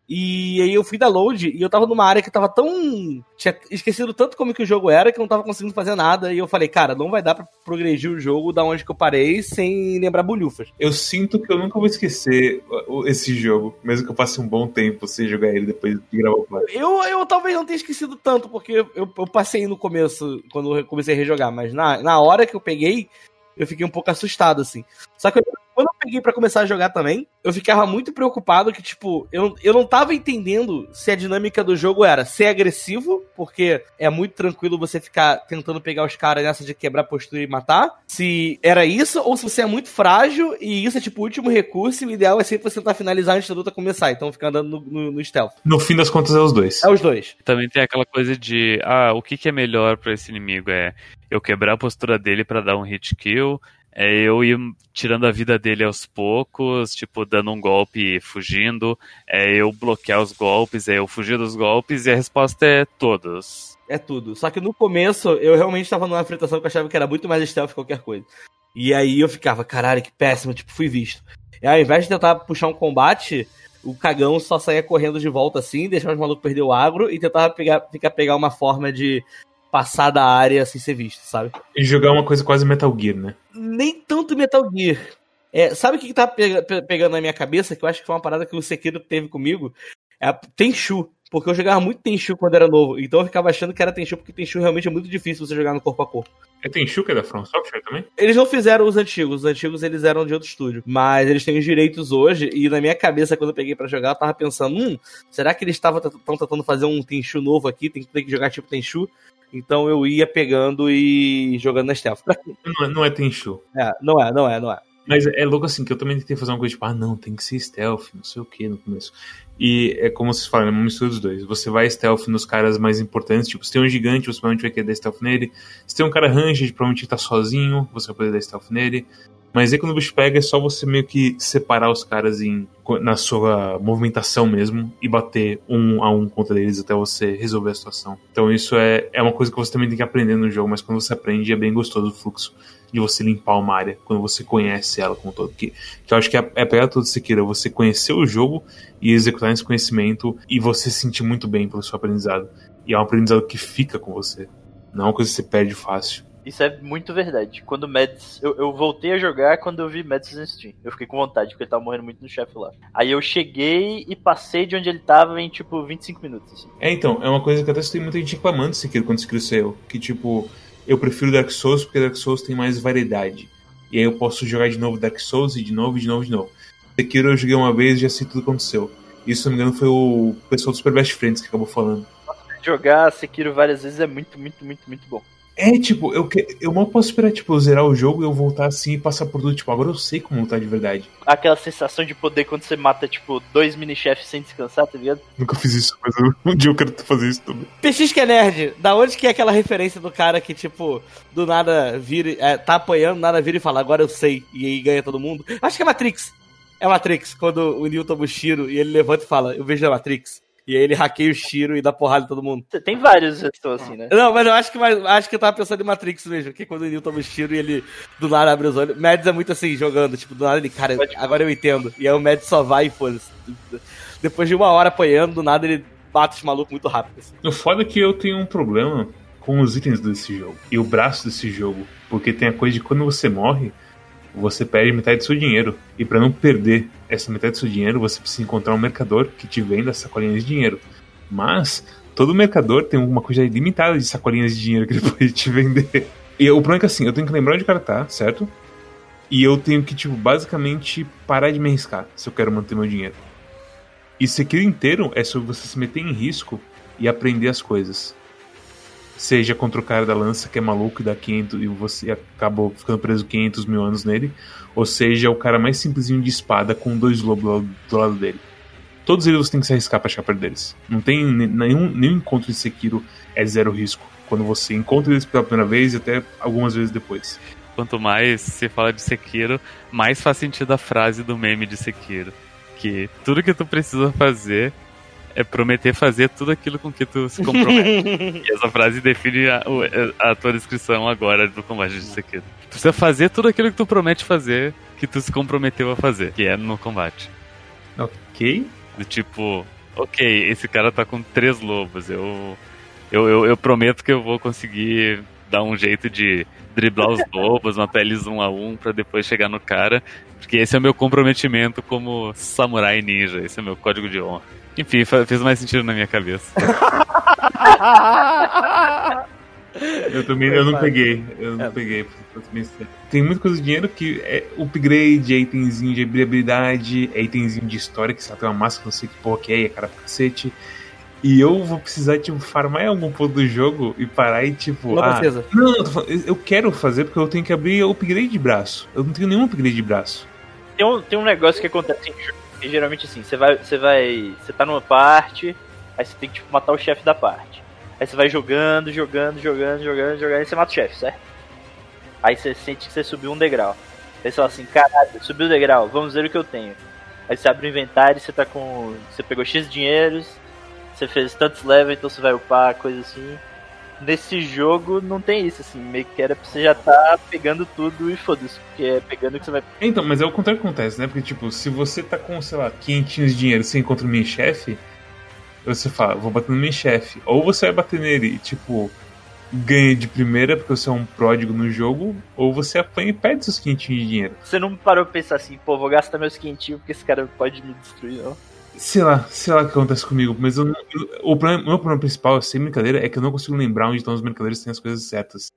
e aí eu fui da load e eu tava numa área que tava tão. Tinha esquecido tanto como que o jogo era que eu não tava conseguindo fazer nada. E eu falei, cara, não vai dar pra progredir o jogo da onde que eu parei sem lembrar bolhufas. Eu sinto que eu nunca vou esquecer esse jogo, mesmo que eu passe um bom tempo sem jogar ele depois de gravar o plano. Eu, eu talvez não tenha esquecido tanto, porque eu, eu passei no começo, quando eu comecei a rejogar, mas na, na hora que eu peguei, eu fiquei um pouco assustado, assim. Só que eu quando eu peguei para começar a jogar também, eu ficava muito preocupado que, tipo, eu, eu não tava entendendo se a dinâmica do jogo era ser agressivo, porque é muito tranquilo você ficar tentando pegar os caras nessa de quebrar postura e matar. Se era isso, ou se você é muito frágil e isso é, tipo, o último recurso e o ideal é sempre você tentar finalizar antes da luta começar. Então ficar andando no, no, no stealth. No fim das contas, é os dois. É os dois. Também tem aquela coisa de, ah, o que, que é melhor para esse inimigo? É eu quebrar a postura dele para dar um hit kill? É eu ir tirando a vida dele aos poucos, tipo, dando um golpe e fugindo. É eu bloquear os golpes, é eu fugir dos golpes, e a resposta é todos. É tudo. Só que no começo eu realmente estava numa fritação que eu achava que era muito mais stealth que qualquer coisa. E aí eu ficava, caralho, que péssimo, tipo, fui visto. E ao invés de tentar puxar um combate, o cagão só saía correndo de volta assim, deixava os malucos perder o agro e tentava pegar, ficar pegar uma forma de passar da área sem ser visto, sabe? E jogar uma coisa quase Metal Gear, né? Nem tanto Metal Gear. É, sabe o que, que tá pegando na minha cabeça? Que eu acho que foi uma parada que o Sekiro teve comigo. É a Tenchu. Porque eu jogava muito Tenchu quando era novo. Então eu ficava achando que era Tenchu, porque Tenchu realmente é muito difícil você jogar no corpo a corpo. É Tenchu que é da From Software também? Eles não fizeram os antigos. Os antigos eles eram de outro estúdio. Mas eles têm os direitos hoje. E na minha cabeça, quando eu peguei para jogar, eu tava pensando: hum, será que eles estavam tentando fazer um Tenchu novo aqui? Tem que jogar tipo Tenchu. Então eu ia pegando e jogando na stealth. Não, é, não é Tenchu. É, não é, não é, não é. Mas é louco assim, que eu também tentei fazer uma coisa tipo, ah, não, tem que ser stealth, não sei o que no começo. E é como vocês falam, é uma mistura dos dois. Você vai stealth nos caras mais importantes, tipo, se tem um gigante, você provavelmente vai querer dar stealth nele. Se tem um cara ranged, provavelmente tá sozinho, você vai poder dar stealth nele. Mas aí quando o bicho pega, é só você meio que separar os caras em, na sua movimentação mesmo e bater um a um contra eles até você resolver a situação. Então isso é, é uma coisa que você também tem que aprender no jogo, mas quando você aprende é bem gostoso o fluxo de você limpar uma área, quando você conhece ela como todo. Que, que eu acho que é, é a pegada toda Sekiro, você conhecer o jogo e executar esse conhecimento e você se sentir muito bem pelo seu aprendizado. E é um aprendizado que fica com você. Não é uma coisa que você perde fácil. Isso é muito verdade. Quando o Mads. Eu, eu voltei a jogar quando eu vi Mads no Steam. Eu fiquei com vontade, porque ele tava morrendo muito no chefe lá. Aí eu cheguei e passei de onde ele tava em tipo 25 minutos. Assim. É, então, é uma coisa que até tem muita gente reclamando Sekiro quando Sekiro saiu. Que tipo, eu prefiro Dark Souls porque Dark Souls tem mais variedade. E aí eu posso jogar de novo Dark Souls e de novo, de novo, de novo. Sekiro eu joguei uma vez e já sei tudo que aconteceu. Isso, se não me engano, foi o pessoal do Super Best Friends que acabou falando. Jogar Sekiro várias vezes é muito, muito, muito, muito bom. É, tipo, eu, que, eu mal posso esperar, tipo, zerar o jogo e eu voltar assim e passar por tudo. Tipo, agora eu sei como lutar de verdade. Aquela sensação de poder quando você mata, tipo, dois mini-chefes sem descansar, tá ligado? Nunca fiz isso, mas eu, um dia eu quero fazer isso também. PX que é nerd, da onde que é aquela referência do cara que, tipo, do nada vira, é, tá apanhando, nada vira e fala, agora eu sei, e aí ganha todo mundo? Acho que é Matrix. É Matrix, quando o Neo toma o Shiro e ele levanta e fala, eu vejo a Matrix. E aí ele hackeia o Shiro e dá porrada em todo mundo. Tem vários que estão assim, né? Não, mas eu acho que, acho que eu tava pensando em Matrix mesmo, que quando o Neo toma o Shiro e ele do nada abre os olhos. Mads é muito assim, jogando, tipo, do nada ele, cara, agora eu entendo. E aí o Mads só vai e foda-se. Depois de uma hora apanhando, do nada ele bate os malucos muito rápido. Assim. O foda é que eu tenho um problema com os itens desse jogo e o braço desse jogo. Porque tem a coisa de quando você morre, você perde metade do seu dinheiro. E para não perder essa metade do seu dinheiro, você precisa encontrar um mercador que te venda sacolinhas de dinheiro. Mas todo mercador tem uma quantidade limitada de sacolinhas de dinheiro que ele pode te vender. E o problema é que assim, eu tenho que lembrar onde o cara tá, certo? E eu tenho que, tipo, basicamente parar de me arriscar se eu quero manter meu dinheiro. E esse aqui inteiro é sobre você se meter em risco e aprender as coisas seja contra o cara da lança que é maluco e dá 500 e você acabou ficando preso 500 mil anos nele, ou seja o cara mais simplesinho de espada com dois lobos do lado, do lado dele. Todos eles você tem que se arriscar pra perto deles. Não tem nenhum, nenhum encontro de Sekiro é zero risco. Quando você encontra eles pela primeira vez e até algumas vezes depois. Quanto mais se fala de Sekiro, mais faz sentido a frase do meme de Sekiro. Que tudo que tu precisa fazer é prometer fazer tudo aquilo com que tu se compromete. e essa frase define a, a, tua descrição agora do combate de Sekiro. Tu precisa fazer tudo aquilo que tu promete fazer, que tu se comprometeu a fazer, que é no combate. Ok. Do tipo, ok, esse cara tá com três lobos, eu, eu, eu, eu prometo que eu vou conseguir dar um jeito de driblar os lobos, matar eles um a um para depois chegar no cara, porque esse é o meu comprometimento como samurai ninja, esse é o meu código de honra. Enfim, fez mais sentido na minha cabeça. eu também eu não peguei. Eu não é. peguei. Tem muita coisa de dinheiro que é upgrade, é itemzinho de habilidade, é itemzinho de história, que você tem uma máscara, não sei que porra que é, é cara pra cacete. E eu vou precisar, tipo, farmar em algum ponto do jogo e parar e, tipo. Não ah, precisa. Não, eu, falando, eu quero fazer porque eu tenho que abrir upgrade de braço. Eu não tenho nenhum upgrade de braço. Tem um, tem um negócio que acontece em jogo e geralmente assim, você vai. Você vai. Você tá numa parte, aí você tem que tipo, matar o chefe da parte. Aí você vai jogando, jogando, jogando, jogando, jogando, e você mata o chefe, certo? Aí você sente que você subiu um degrau. Aí você fala assim, caralho, subiu o degrau, vamos ver o que eu tenho. Aí você abre o inventário você tá com. Você pegou X dinheiros, você fez tantos levels, então você vai upar, coisa assim nesse jogo não tem isso, assim, meio que era pra você já tá pegando tudo e foda-se, porque é pegando que você vai. Então, mas é o contrário que acontece, né? Porque, tipo, se você tá com, sei lá, 500 de dinheiro e você encontra o meu chefe, você fala, vou bater no meu chefe. Ou você vai bater nele e, tipo, ganha de primeira porque você é um pródigo no jogo, ou você apanha e perde seus 500 de dinheiro. Você não parou pra pensar assim, pô, vou gastar meus 500 porque esse cara pode me destruir, não? Sei lá, sei lá o que acontece comigo, mas eu, eu, o problema, meu problema principal, sem brincadeira, é que eu não consigo lembrar onde estão os mercadores que têm as coisas certas.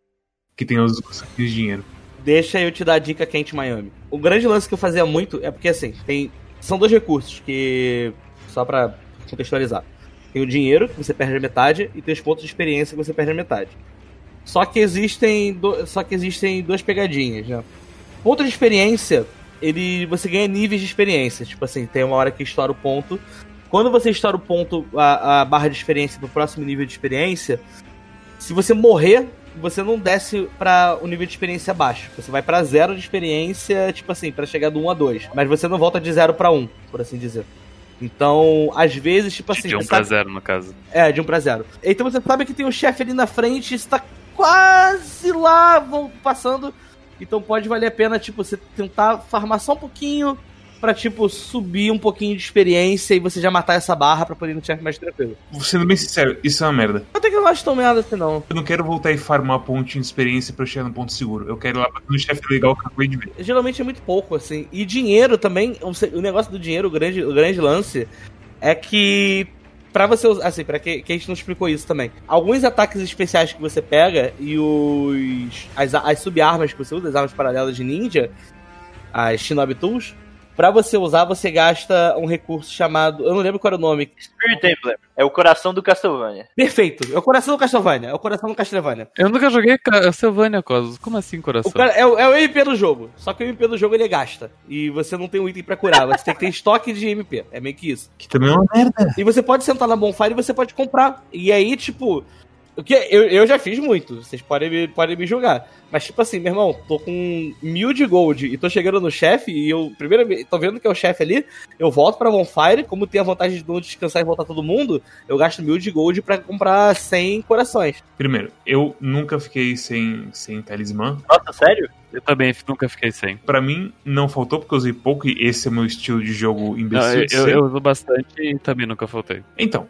Que tem os saquinhos de dinheiro. Deixa eu te dar a dica quente Miami. O grande lance que eu fazia muito é porque assim, tem. São dois recursos que. Só pra contextualizar. Tem o dinheiro, que você perde a metade, e tem os pontos de experiência que você perde a metade. Só que existem, do... Só que existem duas pegadinhas, né? Ponto de experiência, ele você ganha níveis de experiência. Tipo assim, tem uma hora que estoura o ponto. Quando você estoura o ponto, a, a barra de experiência pro próximo nível de experiência, se você morrer, você não desce para o nível de experiência abaixo. Você vai para zero de experiência, tipo assim, para chegar do 1 a 2. Mas você não volta de zero para 1, por assim dizer. Então, às vezes, tipo assim. De 1 você pra sabe- 0, no caso. É, de 1 pra 0. Então você sabe que tem um chefe ali na frente, está quase lá vão passando. Então pode valer a pena, tipo, você tentar farmar só um pouquinho pra, tipo, subir um pouquinho de experiência e você já matar essa barra pra poder ir no chefe mais tranquilo. Sendo bem sincero, isso é uma merda. Eu até que eu não acho tão merda assim, não. Eu não quero voltar e farmar ponto de experiência pra eu chegar no ponto seguro. Eu quero ir lá bater no chefe legal que eu acabei de ver. Geralmente é muito pouco, assim. E dinheiro também, o negócio do dinheiro, o grande, o grande lance, é que. Pra você usar, assim, pra que, que a gente não explicou isso também. Alguns ataques especiais que você pega e os. as, as sub-armas que você usa, as armas paralelas de ninja, as Shinobi Tools, pra você usar, você gasta um recurso chamado. Eu não lembro qual era o nome. Spirit Emblem. É o coração do Castlevania. Perfeito! É o coração do Castlevania. É o coração do Castlevania. Eu nunca joguei Castlevania, Cosmos. Como assim, coração? O cara, é, o- é o MP do jogo. Só que o MP do jogo ele gasta. E você não tem um item pra curar. Você tem que ter estoque de MP. É meio que isso. Que também é uma merda. E você pode sentar na Bonfire e você pode comprar. E aí, tipo. O que eu, eu já fiz muito, vocês podem me, podem me julgar. Mas, tipo assim, meu irmão, tô com mil de gold e tô chegando no chefe e eu, primeiro, tô vendo que é o chefe ali, eu volto pra Bonfire, como tem a vantagem de não descansar e voltar todo mundo, eu gasto mil de gold pra comprar 100 corações. Primeiro, eu nunca fiquei sem, sem talismã. Nossa, sério? Eu também nunca fiquei sem. Pra mim, não faltou porque eu usei pouco e esse é meu estilo de jogo Não, imbecil. eu, de eu, ser. eu uso bastante e também nunca faltei. Então,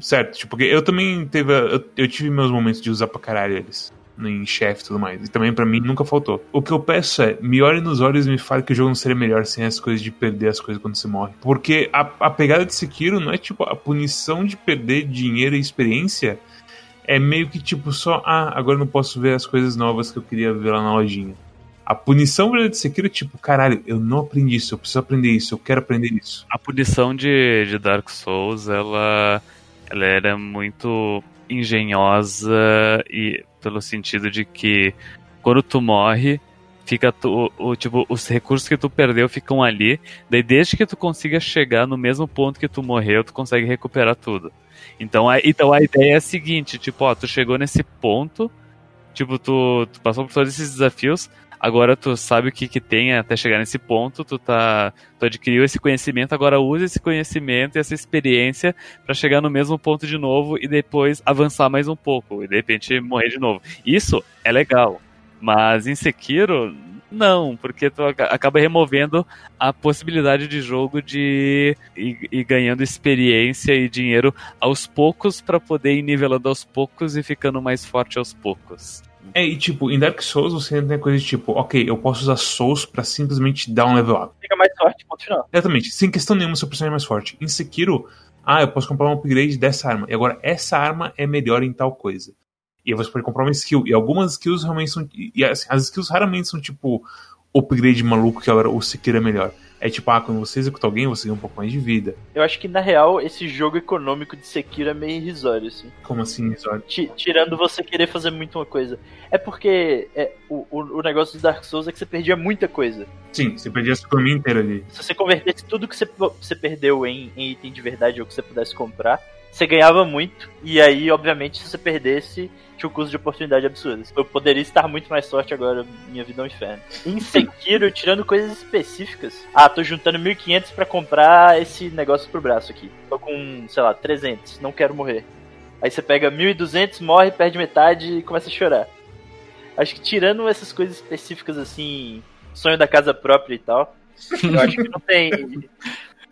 certo. Tipo, porque eu também teve. Eu, eu tive meus momentos de usar pra caralho eles. Em chefe e tudo mais. E também pra mim nunca faltou. O que eu peço é, me olhe nos olhos e me fale que o jogo não seria melhor sem as coisas de perder as coisas quando você morre. Porque a, a pegada de Sekiro não é tipo a punição de perder dinheiro e experiência. É meio que tipo só, ah, agora não posso ver as coisas novas que eu queria ver lá na lojinha. A punição de Sekiro é tipo, caralho, eu não aprendi isso, eu preciso aprender isso, eu quero aprender isso. A punição de, de Dark Souls, ela, ela era muito engenhosa e pelo sentido de que quando tu morre, fica tu, o, tipo, os recursos que tu perdeu ficam ali, daí desde que tu consiga chegar no mesmo ponto que tu morreu, tu consegue recuperar tudo. Então a, então a ideia é a seguinte, tipo, ó, tu chegou nesse ponto, tipo, tu, tu passou por todos esses desafios, agora tu sabe o que que tem até chegar nesse ponto, tu tá tu adquiriu esse conhecimento, agora usa esse conhecimento e essa experiência pra chegar no mesmo ponto de novo e depois avançar mais um pouco e de repente morrer de novo. Isso é legal, mas em Sekiro não, porque tu aca- acaba removendo a possibilidade de jogo de ir ganhando experiência e dinheiro aos poucos pra poder ir nivelando aos poucos e ficando mais forte aos poucos. É, e tipo, em Dark Souls você tem coisa de tipo, ok, eu posso usar Souls pra simplesmente dar um level up. Fica mais forte, ponto final. Exatamente, sem questão nenhuma, seu personagem é mais forte. Em Sekiro, ah, eu posso comprar um upgrade dessa arma. E agora, essa arma é melhor em tal coisa. E aí você pode comprar uma skill. E algumas skills realmente são. E assim, as skills raramente são tipo upgrade maluco que agora o Sekiro é melhor. É tipo, ah, quando você executa alguém, você ganha um pouco mais de vida. Eu acho que, na real, esse jogo econômico de Sekiro é meio irrisório, assim. Como assim, Zord? Ti- tirando você querer fazer muito uma coisa. É porque é, o, o, negócio do Dark Souls é que você perdia muita coisa. Sim, você perdia a sua economia inteira ali. Se você convertesse tudo que você, você perdeu em, em item de verdade ou que você pudesse comprar, você ganhava muito. E aí, obviamente, se você perdesse, tinha um custo de oportunidade absurdo. Eu poderia estar muito mais sorte agora, minha vida é um inferno. Em Sekiro, tirando coisas específicas. Ah, tô juntando 1.500 pra comprar esse negócio pro braço aqui. Tô com, sei lá, 300, não quero morrer. Aí você pega 1.200, morre, perde metade e começa a chorar. Acho que tirando essas coisas específicas assim, sonho da casa própria e tal, eu acho que não tem.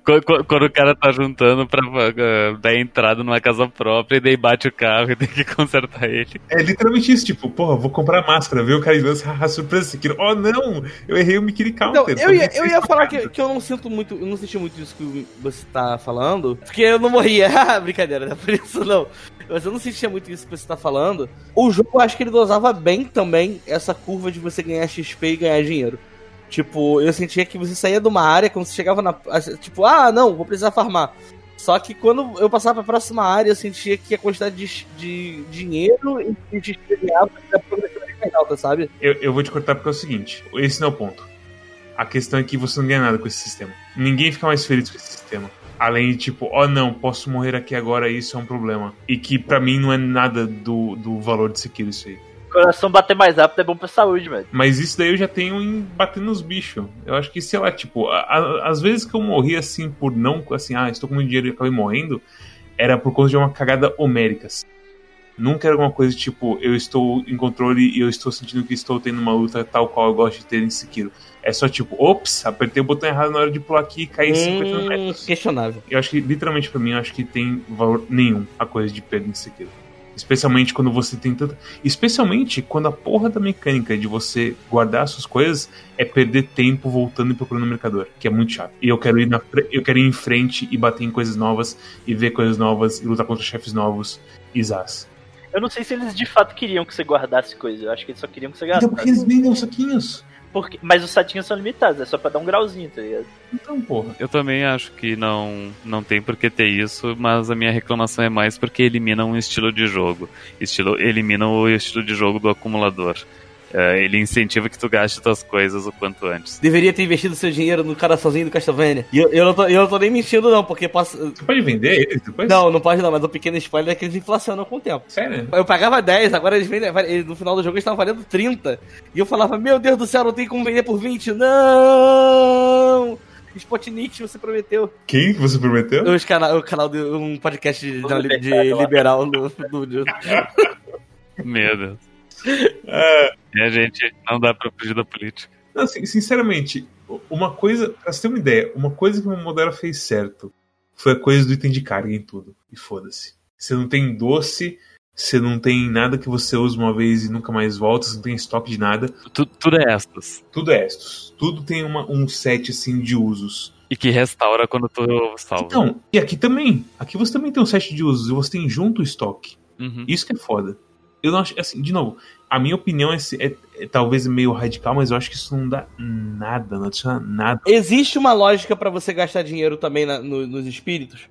Quando, o cara tá juntando pra uh, dar entrada numa casa própria e daí bate o carro e tem que consertar ele. É literalmente isso, tipo, porra, vou comprar máscara, viu o cara e lança, haha, surpresa, Sekiro. Oh não, eu errei o Mikiri Counter. Então, eu ia, eu ia falar que, que eu não sinto muito, eu não senti muito isso que você tá falando, porque eu não morria. Ah, Brincadeira, não é por isso não. Mas eu não sentia muito isso que você tá falando. O jogo, eu acho que ele dosava bem também essa curva de você ganhar XP e ganhar dinheiro. Tipo, eu sentia que você saía de uma área, quando você chegava na. Tipo, ah, não, vou precisar farmar. Só que quando eu passava pra próxima área, eu sentia que a quantidade de, de dinheiro e de ganhava era progressivamente mais alta, sabe? Eu, eu vou te cortar porque é o seguinte: esse não é o ponto. A questão é que você não ganha nada com esse sistema. Ninguém fica mais feliz com esse sistema. Além de tipo, oh, não, posso morrer aqui agora, isso é um problema. E que para mim não é nada do, do valor de Sekiro isso aí. Coração bater mais rápido é bom pra saúde, velho. Mas isso daí eu já tenho em bater nos bichos. Eu acho que, sei lá, tipo, a, a, às vezes que eu morri assim por não, assim, ah, estou com muito dinheiro e acabei morrendo, era por conta de uma cagada homérica. Nunca era alguma coisa tipo, eu estou em controle e eu estou sentindo que estou tendo uma luta tal qual eu gosto de ter em Sekiro. É só tipo, ops, apertei o botão errado na hora de pular aqui e caí hum, 50 metros. Questionável. Eu acho que, literalmente, pra mim, eu acho que tem valor nenhum a coisa de perda em Sekiro. Especialmente quando você tem tanta. Especialmente quando a porra da mecânica de você guardar suas coisas é perder tempo voltando e procurando o mercador, que é muito chato. E eu quero ir na eu quero ir em frente e bater em coisas novas e ver coisas novas e lutar contra chefes novos zaz. Eu não sei se eles de fato queriam que você guardasse coisas. Eu acho que eles só queriam que você gastasse. Então porque eles vendem os saquinhos. Porque, mas os satinhos são limitados, é só pra dar um grauzinho, tá ligado? Então, porra. Eu também acho que não, não tem por que ter isso, mas a minha reclamação é mais porque elimina um estilo de jogo. Estilo, elimina o estilo de jogo do acumulador. É, ele incentiva que tu gaste tuas coisas o quanto antes. Deveria ter investido seu dinheiro no cara sozinho do Castlevania. E eu, eu, não, tô, eu não tô nem mentindo, não, porque posso. Você pode vender eles depois? Não, não pode não, mas o pequeno spoiler é que eles inflacionam com o tempo. Sério? Eu pagava 10, agora eles vendem. No final do jogo eles estavam valendo 30. E eu falava, meu Deus do céu, não tem como vender por 20. Não! Spotnik, você prometeu. Quem que você prometeu? Os cana o canal de um podcast de, de, de liberal no, no, no... Meu Deus. É. E a gente não dá pra fugir da política. Não, assim, sinceramente, uma coisa, pra você ter uma ideia, uma coisa que o Modera fez certo foi a coisa do item de carga em tudo. E foda-se. Você não tem doce, você não tem nada que você usa uma vez e nunca mais volta, você não tem estoque de nada. Tudo, tudo é estos. Tudo é estos. Tudo tem uma, um set assim de usos. E que restaura quando tu salva. Então, e aqui também. Aqui você também tem um set de usos e você tem junto o estoque. Uhum. Isso que é foda. Eu não acho, assim, de novo, a minha opinião é, é, é, talvez meio radical, mas eu acho que isso não dá nada, não adiciona nada. Existe uma lógica para você gastar dinheiro também na, no, nos espíritos,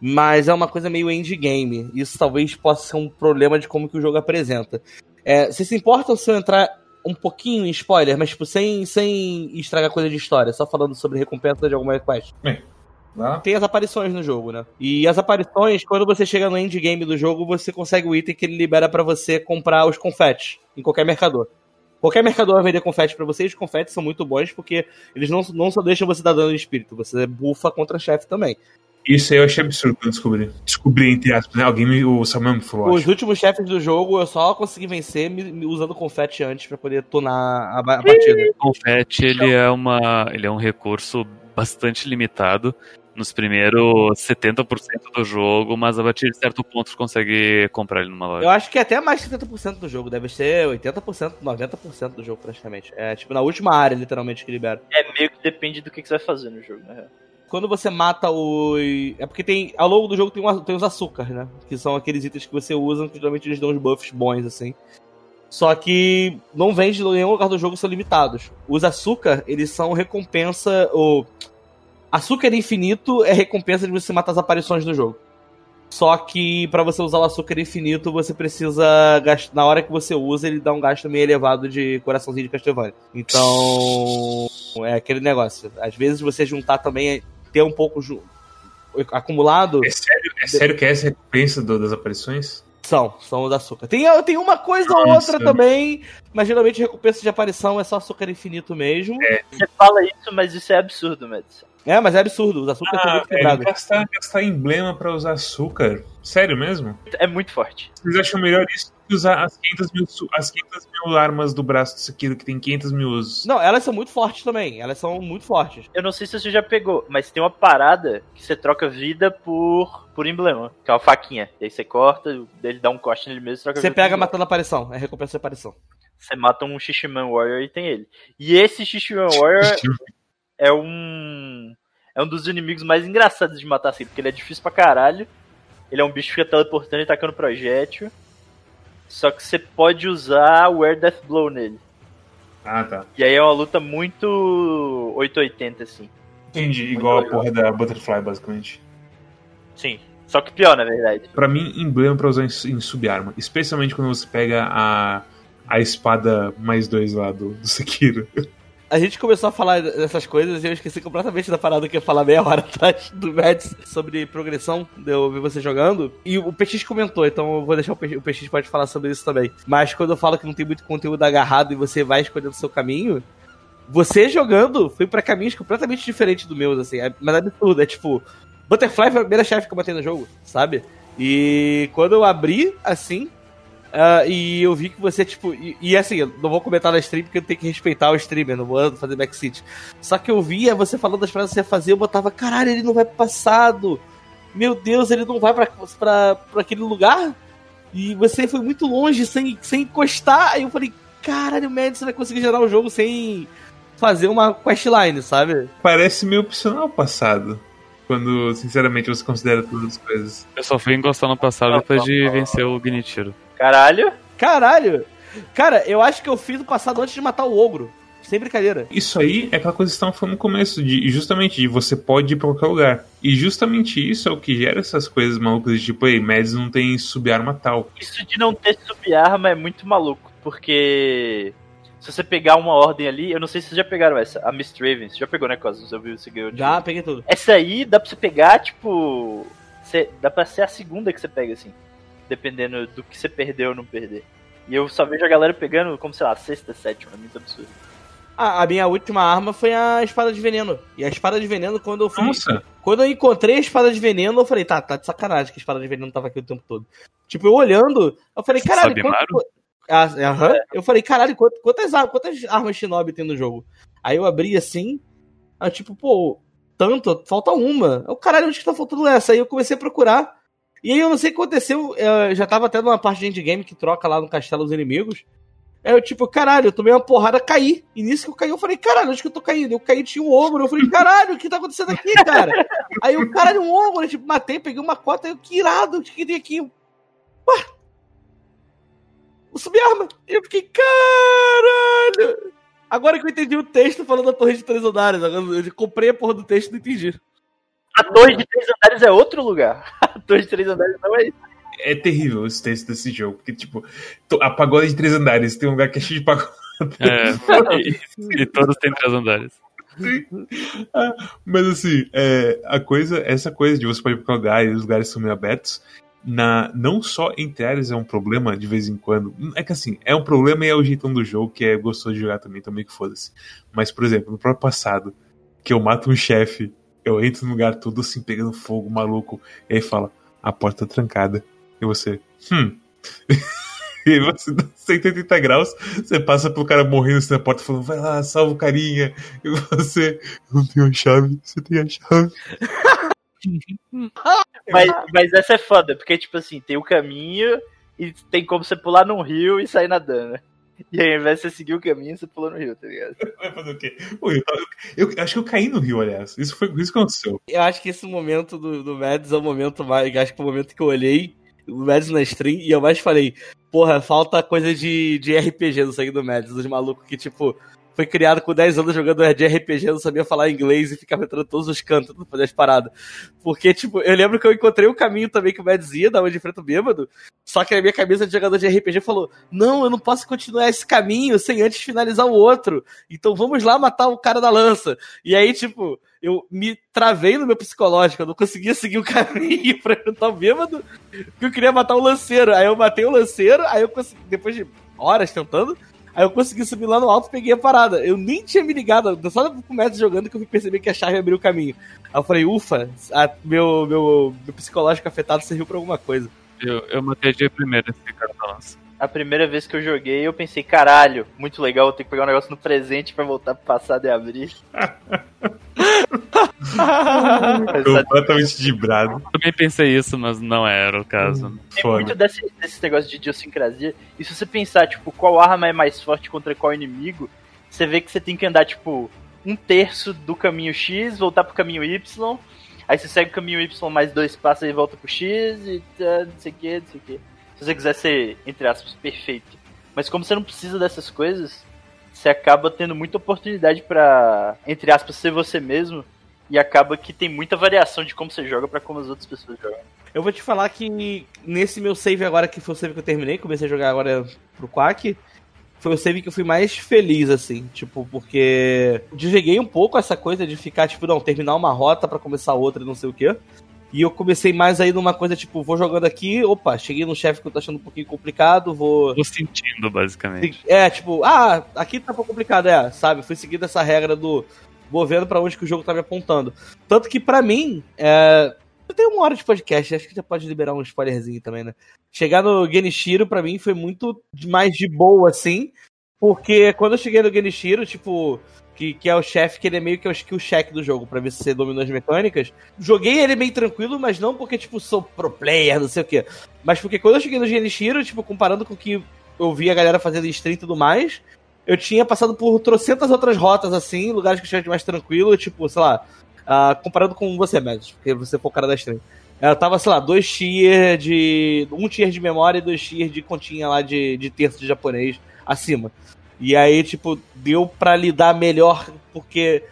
mas é uma coisa meio endgame. Isso talvez possa ser um problema de como que o jogo apresenta. É, você se importa se eu entrar um pouquinho em spoiler, mas tipo, sem, sem estragar coisa de história, só falando sobre recompensa de alguma quest? É. Tem as aparições no jogo, né? E as aparições, quando você chega no endgame do jogo, você consegue o item que ele libera para você comprar os confetes em qualquer mercador. Qualquer mercador vai vender confetes para você e os confetes são muito bons porque eles não, não só deixam você dar dano de espírito, você bufa contra chefe também. Isso aí eu achei absurdo quando descobri. Descobri, entre aspas, né? Alguém me, o Samuel me falou. Os acho. últimos chefes do jogo eu só consegui vencer me, me usando confete antes para poder tunar a, a partida. O confete, ele é, uma, ele é um recurso bastante limitado nos primeiros 70% do jogo, mas a partir de certo ponto você consegue comprar ele numa loja. Eu acho que é até mais de 70% do jogo, deve ser 80%, 90% do jogo praticamente. É tipo na última área, literalmente, que libera. É meio que depende do que você vai fazer no jogo, né? Quando você mata os. É porque tem. Ao longo do jogo tem, tem os açúcares, né? Que são aqueles itens que você usa, que geralmente eles dão uns buffs bons, assim. Só que não vende em nenhum lugar do jogo, são limitados. Os açúcar, eles são recompensa. Ou Açúcar infinito é recompensa de você matar as aparições do jogo. Só que para você usar o açúcar infinito, você precisa gastar. Na hora que você usa, ele dá um gasto meio elevado de coraçãozinho de Castlevania. Então. É aquele negócio. Às vezes você juntar também, ter um pouco acumulado. É sério, é sério que é essa recompensa do, das aparições? São, são os açúcar. Tem, tem uma coisa ou outra também, mas geralmente recompensa de aparição é só açúcar infinito mesmo. É. Você fala isso, mas isso é absurdo, Mads. É, mas é absurdo. Os açúcares ah, são muito quebrados. Gastar, gastar emblema pra usar açúcar? Sério mesmo? É muito forte. Vocês acham melhor isso que usar as 500 mil, as 500 mil armas do braço disso aqui, que tem 500 mil usos? Não, elas são muito fortes também. Elas são muito fortes. Eu não sei se você já pegou, mas tem uma parada que você troca vida por, por emblema, que é uma faquinha. E aí você corta, ele dá um corte nele mesmo e troca Você vida pega matando a aparição. É recompensa de aparição. Você mata um Shishiman Warrior e tem ele. E esse Shishiman Warrior é um é um dos inimigos mais engraçados de matar assim, porque ele é difícil pra caralho. Ele é um bicho que fica teleportando e tacando projétil. Só que você pode usar o Air Death Blow nele. Ah, tá. E aí é uma luta muito 880, assim. Entendi, muito igual legal. a porra da Butterfly, basicamente. Sim, só que pior, na verdade. Pra mim, emblema pra usar em, em subarma. Especialmente quando você pega a, a espada mais dois lá do, do Sekiro. a gente começou a falar dessas coisas e eu esqueci completamente da parada que eu ia falar meia hora atrás do Mads sobre progressão, de eu ver você jogando. E o PX comentou, então eu vou deixar o PX pode falar sobre isso também. Mas quando eu falo que não tem muito conteúdo agarrado e você vai escolhendo o seu caminho, você jogando foi para caminhos completamente diferentes do meu, assim. É, mas é absurdo, é tipo, Butterfly foi a primeira chefe que eu matei no jogo, sabe? E quando eu abri, assim, Uh, e eu vi que você, tipo. E, e, assim, eu não vou comentar na stream porque eu tenho que respeitar o streamer, não vou fazer backseat. Só que eu via você falando das frases que você fazia, eu botava, caralho, ele não vai pro passado. Meu Deus, ele não vai pra, pra, pra aquele lugar. E você foi muito longe, sem, sem encostar. Aí eu falei, caralho, o Madison vai conseguir gerar o jogo sem fazer uma questline, sabe? Parece meio opcional o passado. Quando, sinceramente, você considera todas as coisas. Eu só fui encostar no passado depois de vencer o Genichiro. Caralho. Caralho! Cara, eu acho que eu fiz o passado antes de matar o ogro. Sem brincadeira. Isso aí é aquela coisa que estavam falando no começo, de justamente de você pode ir pra qualquer lugar. E justamente isso é o que gera essas coisas malucas de tipo, ei, Mads não tem subarma tal. Isso de não ter subarma é muito maluco, porque se você pegar uma ordem ali, eu não sei se vocês já pegaram essa, a Mist Raven, você já pegou, né, Cosmos? Eu vi você ganhou. Já, peguei tudo. Essa aí dá pra você pegar, tipo. Você, dá pra ser a segunda que você pega, assim dependendo do que você perdeu ou não perder. E eu só vejo a galera pegando, como sei lá, sexta, sétima, muito absurdo. Ah, a minha última arma foi a espada de veneno. E a espada de veneno, quando eu fui. Nossa. Quando eu encontrei a espada de veneno, eu falei, tá, tá de sacanagem que a espada de veneno tava aqui o tempo todo. Tipo, eu olhando, eu falei, caralho, quanto... ah, -huh. Eu falei, caralho, quantas, quantas armas Shinobi tem no jogo? Aí eu abri assim, aí, tipo, pô, tanto, falta uma. Eu, caralho, onde que tá faltando essa? Aí eu comecei a procurar. E aí eu não sei o que aconteceu, eu já tava até numa parte de endgame que troca lá no castelo os inimigos. Aí eu, tipo, caralho, eu tomei uma porrada, caí. E nisso que eu caí, eu falei, caralho, onde que eu tô caindo? Eu caí, tinha um ombro. Eu falei, caralho, o que tá acontecendo aqui, cara? aí o caralho, um ombro, eu, tipo, matei, peguei uma cota, eu, que irado, o que tem aqui? Ué? Vou subir arma. E eu fiquei, caralho! Agora que eu entendi o texto falando da torre de três andares, eu comprei a porra do texto e não entendi. A torre de três andares é outro lugar. A torre de três andares não é isso. É terrível esse texto desse jogo, porque, tipo, a pagode de três andares tem um lugar que é cheio de pagode. É, e, e todos têm três andares. Ah, mas assim, é, a coisa, essa coisa de você pode ir pra lugar e os lugares são meio abertos, na, não só entre áreas é um problema de vez em quando. É que assim, é um problema e é o jeitão do jogo que é gostoso de jogar também, também que foda-se. Mas, por exemplo, no próprio passado, que eu mato um chefe eu entro no lugar tudo assim, pegando fogo, maluco. E aí fala, a porta tá trancada. E você, hum. e você dá 180 graus, você passa pelo cara morrendo assim na porta, falando, vai lá, salva o carinha. E você, eu não tenho a chave, você tem a chave. mas, mas essa é foda, porque, tipo assim, tem o caminho e tem como você pular num rio e sair nadando. E aí, ao invés de você seguir o caminho, você pulou no rio, tá ligado? Vai fazer o quê? eu, eu, eu, acho que eu caí no rio, aliás. Isso foi isso que aconteceu. Eu acho que esse momento do, do Mads é o momento mais. Acho que é o momento que eu olhei o Mads na stream e eu mais falei, porra, falta coisa de, de RPG no sangue do Mads, dos malucos que, tipo, foi criado com 10 anos jogando de RPG, não sabia falar inglês e ficava entrando todos os cantos pra fazer as paradas. Porque, tipo, eu lembro que eu encontrei o um caminho também que o Mads ia, da onde enfrenta o bêbado, só que a minha cabeça de jogador de RPG falou: Não, eu não posso continuar esse caminho sem antes finalizar o outro. Então vamos lá matar o cara da lança. E aí, tipo, eu me travei no meu psicológico, eu não conseguia seguir o caminho pra enfrentar o bêbado, porque eu queria matar o lanceiro. Aí eu matei o lanceiro, aí eu consegui, depois de horas tentando, Aí eu consegui subir lá no alto e peguei a parada. Eu nem tinha me ligado, só no começo jogando que eu fui perceber que a chave abriu o caminho. Aí eu falei, ufa, a, meu, meu, meu psicológico afetado serviu pra alguma coisa. Eu, eu matei de primeiro esse lança. A primeira vez que eu joguei, eu pensei, caralho, muito legal, eu tenho que pegar um negócio no presente pra voltar pro passado e abrir. Completamente dibrado. Também pensei isso, mas não era o caso. Hum, Tem Foda. muito desse, desse negócio de idiosincrasia. E se você pensar, tipo, qual arma é mais forte contra qual inimigo, você vê que você tem que andar, tipo, um terço do caminho X, voltar pro caminho Y. Aí você segue o caminho Y mais dois passos e volta pro X e tá, não sei o que, não sei o que. Se você quiser ser, entre aspas, perfeito. Mas como você não precisa dessas coisas, você acaba tendo muita oportunidade para entre aspas, ser você mesmo e acaba que tem muita variação de como você joga para como as outras pessoas jogam. Eu vou te falar que nesse meu save agora, que foi o save que eu terminei, comecei a jogar agora pro Quack, foi o save que eu fui mais feliz, assim, tipo, porque desveguei um pouco essa coisa de ficar, tipo, não, terminar uma rota para começar outra e não sei o quê. E eu comecei mais aí numa coisa, tipo, vou jogando aqui, opa, cheguei no chefe que eu tô achando um pouquinho complicado, vou. Tô sentindo, basicamente. É, tipo, ah, aqui tá um pouco complicado, é, sabe? Fui seguindo essa regra do. Vou vendo pra onde que o jogo tá me apontando. Tanto que pra mim, é. Eu tenho uma hora de podcast, acho que já pode liberar um spoilerzinho também, né? Chegar no Genichiro, pra mim, foi muito mais de boa, assim. Porque quando eu cheguei no Genichiro, tipo, que, que é o chefe, que ele é meio que o check do jogo, pra ver se você dominou as mecânicas. Joguei ele meio tranquilo, mas não porque, tipo, sou pro player, não sei o quê. Mas porque quando eu cheguei no Genichiro, tipo, comparando com o que eu vi a galera fazendo em stream e tudo mais, eu tinha passado por trocentas outras rotas, assim, lugares que eu tinha mais tranquilo, tipo, sei lá, uh, comparando com você, Mads, porque você foi o cara da stream. Ela tava, sei lá, dois tier de. Um tier de memória e dois tier de continha lá de, de terço de japonês acima. E aí, tipo, deu para lidar melhor, porque.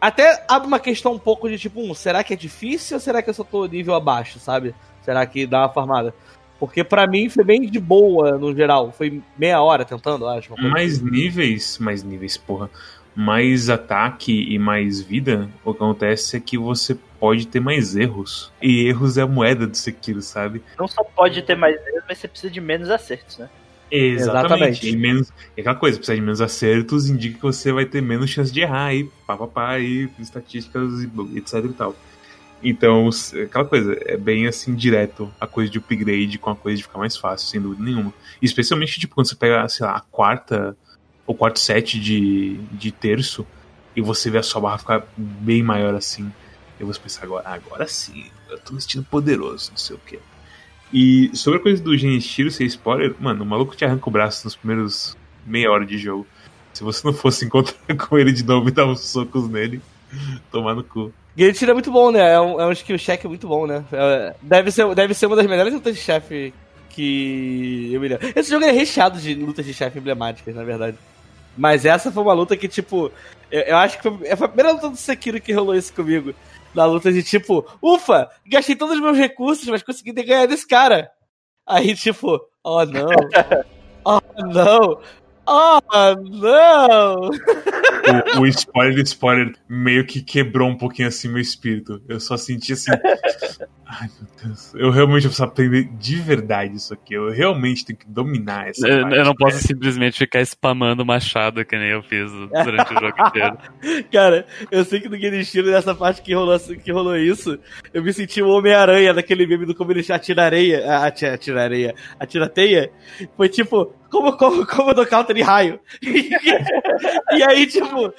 Até abre uma questão um pouco de tipo, um, será que é difícil ou será que eu só tô nível abaixo, sabe? Será que dá uma farmada? Porque para mim foi bem de boa no geral. Foi meia hora tentando, acho. Mais assim. níveis, mais níveis, porra. Mais ataque e mais vida, o que acontece é que você pode ter mais erros. E erros é a moeda do Sekiro, sabe? Não só pode ter mais erros, mas você precisa de menos acertos, né? Exatamente. Exatamente. E menos, e aquela coisa, precisa de menos acertos, indica que você vai ter menos chance de errar aí, papapá, aí, estatísticas, etc e tal. Então, aquela coisa, é bem assim, direto a coisa de upgrade com a coisa de ficar mais fácil, sem dúvida nenhuma. especialmente, tipo, quando você pega, sei lá, a quarta, o quarto set de, de terço, e você vê a sua barra ficar bem maior assim. E você pensa, agora, agora sim, eu tô me sentindo poderoso, não sei o que. E sobre a coisa do Genichiro ser spoiler, mano, o maluco te arranca o braço nos primeiros meia hora de jogo. Se você não fosse encontrar com ele de novo e dar uns socos nele, tomar no cu. Genichiro é muito bom, né? É um, é um skill check muito bom, né? É, deve, ser, deve ser uma das melhores lutas de chefe que eu me lembro. Esse jogo é recheado de lutas de chefe emblemáticas, na verdade. Mas essa foi uma luta que, tipo, eu, eu acho que foi, foi a primeira luta do Sekiro que rolou isso comigo na luta de tipo, ufa, gastei todos os meus recursos, mas consegui ganhar desse cara. Aí, tipo, oh não. Oh não. Oh, não! O, o spoiler spoiler meio que quebrou um pouquinho assim meu espírito. Eu só senti assim. Ai, meu Deus. Eu realmente preciso aprender de verdade isso aqui. Eu realmente tenho que dominar essa Eu, parte, eu não posso né? simplesmente ficar spamando machado que nem eu fiz durante o jogo inteiro. Cara, eu sei que no Game Estilo, nessa parte que rolou, que rolou isso, eu me senti o Homem-Aranha naquele meme do como ele atira areia. Atira, atira areia. Atira teia. Foi tipo, como, como, como do counter de raio. e aí, tipo,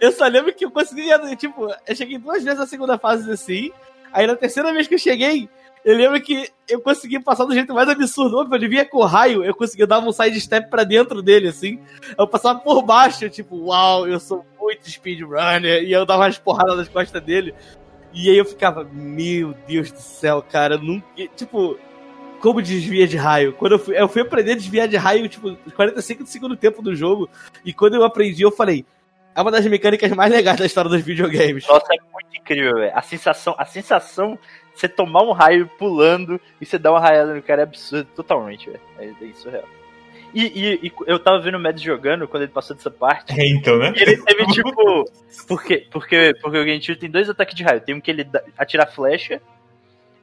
eu só lembro que eu consegui, tipo, eu cheguei duas vezes na segunda fase assim. Aí na terceira vez que eu cheguei, eu lembro que eu consegui passar do jeito mais absurdo. Óbvio, ele vinha com raio, eu consegui dar um side step pra dentro dele, assim. Eu passava por baixo, tipo, uau, eu sou muito speedrunner. E eu dava umas porradas nas costas dele. E aí eu ficava, meu Deus do céu, cara, nunca. Tipo, como desvia de raio. Quando eu fui, eu fui aprender a desviar de raio, tipo, 45 do segundo tempo do jogo. E quando eu aprendi, eu falei. É uma das mecânicas mais legais da história dos videogames. Nossa, é muito incrível, velho. A sensação, a sensação de você tomar um raio pulando e você dar uma raiada no cara é absurdo totalmente, velho. É, é isso real. E, e, e, eu tava vendo o Mads jogando quando ele passou dessa parte. É, então, né? E ele teve tipo. Por quê? Porque, porque o Genshin tem dois ataques de raio. Tem um que ele atira flecha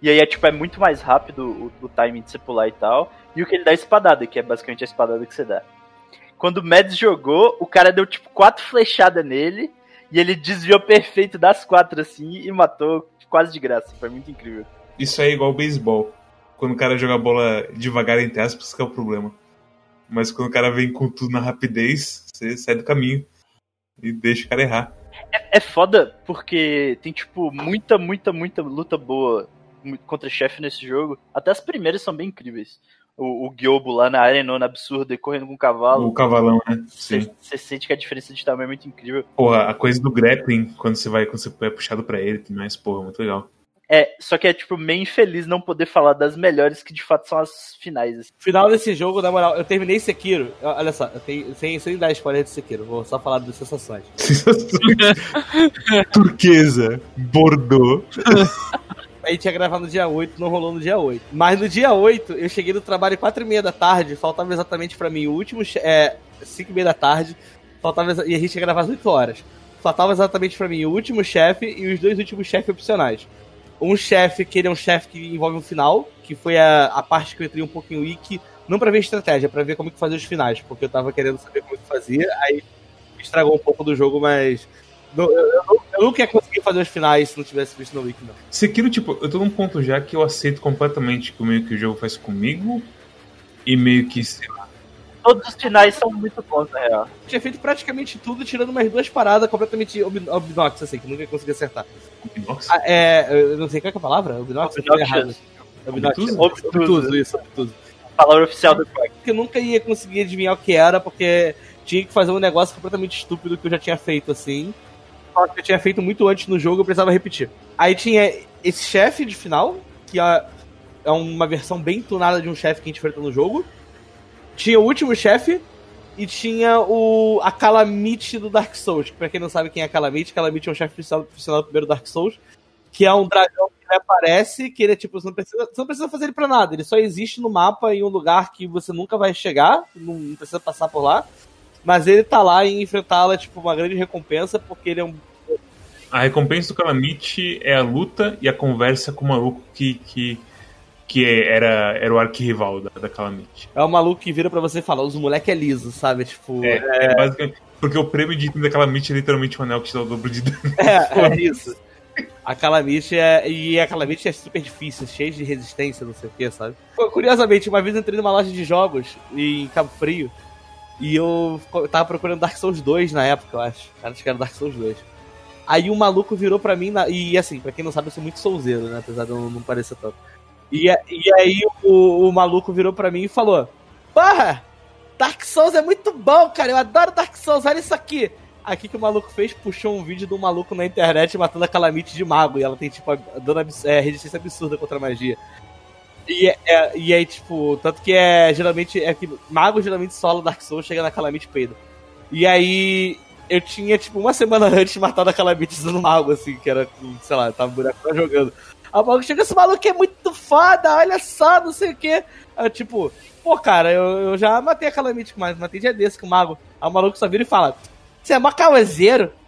e aí é tipo, é muito mais rápido o, o timing de você pular e tal. E o que ele dá espadada, que é basicamente a espadada que você dá. Quando o Mads jogou, o cara deu tipo quatro flechadas nele. E ele desviou perfeito das quatro assim e matou quase de graça. Foi muito incrível. Isso é igual beisebol. Quando o cara joga a bola devagar entre aspas, que é o problema. Mas quando o cara vem com tudo na rapidez, você sai do caminho e deixa o cara errar. É, é foda porque tem, tipo, muita, muita, muita luta boa contra chefe nesse jogo. Até as primeiras são bem incríveis. O, o Gyobo lá na arenona absurda, correndo com o cavalo. O cavalão, né? Você sente que a diferença de tamanho é muito incrível. Porra, a coisa do grappling, quando você vai, quando você é puxado pra ele, tem mais, porra, muito legal. É, só que é, tipo, meio infeliz não poder falar das melhores que de fato são as finais. Assim. Final desse jogo, na moral, eu terminei Sekiro. Olha só, eu tenho, sem, sem dar spoiler de Sekiro, vou só falar das sensações. Sensações. Turquesa, Bordeaux. a gente ia gravar no dia 8, não rolou no dia 8. Mas no dia 8, eu cheguei do trabalho 4 e meia da tarde, faltava exatamente pra mim o último. É, 5 e meia da tarde, faltava, e a gente ia gravar às 8 horas. Faltava exatamente pra mim o último chefe e os dois últimos chefes opcionais. Um chefe que ele é um chefe que envolve um final, que foi a, a parte que eu entrei um pouquinho wiki, não pra ver estratégia, pra ver como que fazia os finais, porque eu tava querendo saber como que fazia, aí estragou um pouco do jogo, mas. não- eu, eu, eu nunca ia conseguir fazer os finais se não tivesse visto no wiki, não. Sekiro, tipo, eu tô num ponto já que eu aceito completamente que o meio que o jogo faz comigo e meio que, sei lá, Todos os finais são muito bons, na real. Eu tinha feito praticamente tudo, tirando umas duas paradas completamente ob- obnox, assim, que nunca ia conseguir acertar. nossa, Ah, é, eu não sei qual que é a palavra? Obnox? Eu falei errado. Obnox. Obtuso? Obtuso, isso, obtuso. Palavra oficial do Quack. que eu nunca ia conseguir adivinhar o que era, porque tinha que fazer um negócio completamente estúpido que eu já tinha feito, assim. Que eu tinha feito muito antes no jogo, eu precisava repetir. Aí tinha esse chefe de final, que é, é uma versão bem tunada de um chefe que a gente enfrentou no jogo. Tinha o último chefe, e tinha o a Calamite do Dark Souls. Pra quem não sabe quem é a Calamite, Calamite é um chefe profissional, profissional do primeiro Dark Souls, que é um dragão que aparece, que ele é tipo, você não, precisa, você não precisa fazer ele pra nada, ele só existe no mapa em um lugar que você nunca vai chegar, não precisa passar por lá. Mas ele tá lá e enfrentá-la é tipo uma grande recompensa, porque ele é um. A recompensa do Calamite é a luta e a conversa com o maluco que, que, que era, era o arquirrival da, da Calamite. É um maluco que vira pra você e fala, os moleque é liso, sabe? Tipo. É, é basicamente. Porque o prêmio de item da Calamite é literalmente um anel que te dá o dobro de dano. É, é isso. A Calamite é. E a Calamite é super difícil, cheia de resistência, não sei o que, sabe? Curiosamente, uma vez eu entrei numa loja de jogos em Cabo Frio e eu tava procurando Dark Souls 2 na época, eu acho. Acho que era Dark Souls 2. Aí um maluco virou pra mim, na- e assim, pra quem não sabe, eu sou muito souzeiro, né? Apesar de eu não parecer tanto. E, e aí o, o maluco virou pra mim e falou: Porra! Dark Souls é muito bom, cara. Eu adoro Dark Souls, olha isso aqui. Aqui que o maluco fez, puxou um vídeo de um maluco na internet matando a Calamite de mago. E ela tem, tipo, dando é, resistência absurda contra a magia. E, é- é- e aí, tipo, tanto que é geralmente. É que mago geralmente solo Dark Souls chega na Calamite peida. E aí. Eu tinha, tipo, uma semana antes matado a Calamite usando mago, assim, que era, sei lá, tava buraco jogando. Aí o maluco chega, esse maluco é muito foda, olha só, não sei o quê. Tipo, pô, cara, eu, eu já matei a Calamite com mais, matei dia desse com o mago. Aí o maluco só vira e fala, você é mó?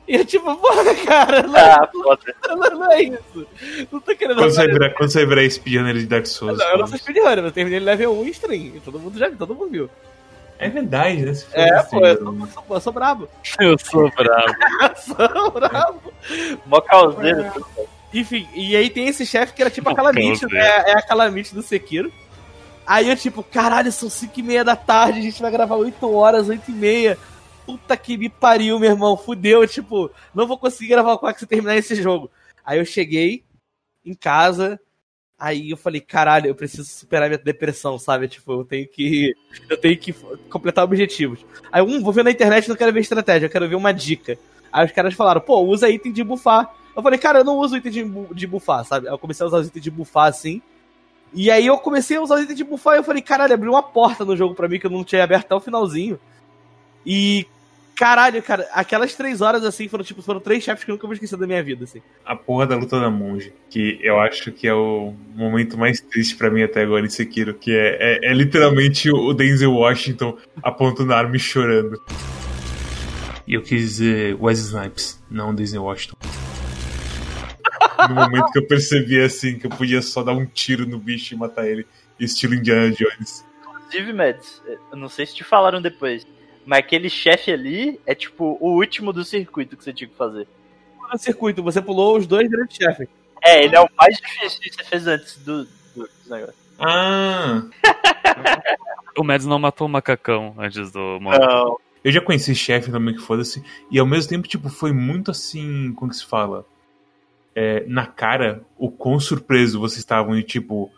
E eu, tipo, porra, cara, não, Ah, foda. não, não é isso. Não tô querendo Quando você virar, quando você virar speedrunner de Dark Souls. não, eu não sou speedrunner, eu terminei level 1 em stream. E todo mundo já viu, todo mundo viu. É verdade, né? Se for É, assim, pô, eu né? sou, eu sou, eu sou brabo. Eu sou bravo. Eu sou brabo. Mó causeiro. Enfim, e aí tem esse chefe que era tipo a Não, Calamite, né? É a Calamite do Sekiro. Aí eu, tipo, caralho, são 5 e meia da tarde, a gente vai gravar 8 horas, 8 e meia. Puta que me pariu, meu irmão. Fudeu, tipo, não vou conseguir gravar o Quack se terminar esse jogo. Aí eu cheguei em casa, aí eu falei, caralho, eu preciso superar minha depressão, sabe? Tipo, eu tenho que. Eu tenho que completar objetivos. Aí, um, vou ver na internet, não quero ver estratégia, eu quero ver uma dica. Aí os caras falaram, pô, usa item de bufar. Eu falei, cara, eu não uso item de, de bufar, sabe? Eu comecei a usar os itens de bufar assim. E aí eu comecei a usar os itens de bufar e eu falei, caralho, abriu uma porta no jogo pra mim que eu não tinha aberto até o finalzinho. E. Caralho, cara, aquelas três horas assim foram tipo, foram três chefes que eu nunca vou esquecer da minha vida, assim. A porra da luta da monge, que eu acho que é o momento mais triste pra mim até agora em Sekiro, que é, é, é literalmente o Denzel Washington apontando a arma e chorando. E eu quis dizer Wes Snipes, não Denzel Washington. No momento que eu percebi assim, que eu podia só dar um tiro no bicho e matar ele, estilo Indiana Jones. Inclusive, Mads, eu não sei se te falaram depois, mas aquele chefe ali é tipo o último do circuito que você tinha que fazer. No circuito, você pulou os dois grandes chefes. É, ele é o mais difícil que você fez antes do, do, do negócio. Ah, O Mads não matou o macacão antes do. Não. eu já conheci chefe também que foda-se, e ao mesmo tempo, tipo, foi muito assim, como que se fala? É, na cara, o quão surpreso vocês estavam e tipo,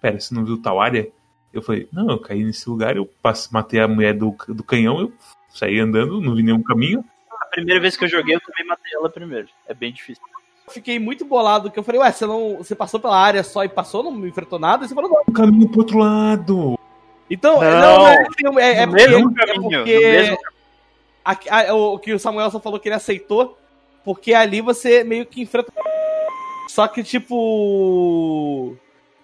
pera, você não viu tal área? Eu falei, não, eu caí nesse lugar, eu passe- matei a mulher do, do canhão, eu saí andando, não vi nenhum caminho. A primeira vez que eu joguei, eu também matei ela primeiro. É bem difícil. Eu fiquei muito bolado, que eu falei, ué, você não. Você passou pela área só e passou, não enfrentou nada? E você falou, não. Um caminho pro outro lado. Então, Não, não, não é, assim, é, é no porque, mesmo é caminho, porque no mesmo a- a- o que o Samuel só falou que ele aceitou, porque ali você meio que enfrenta. Só que, tipo.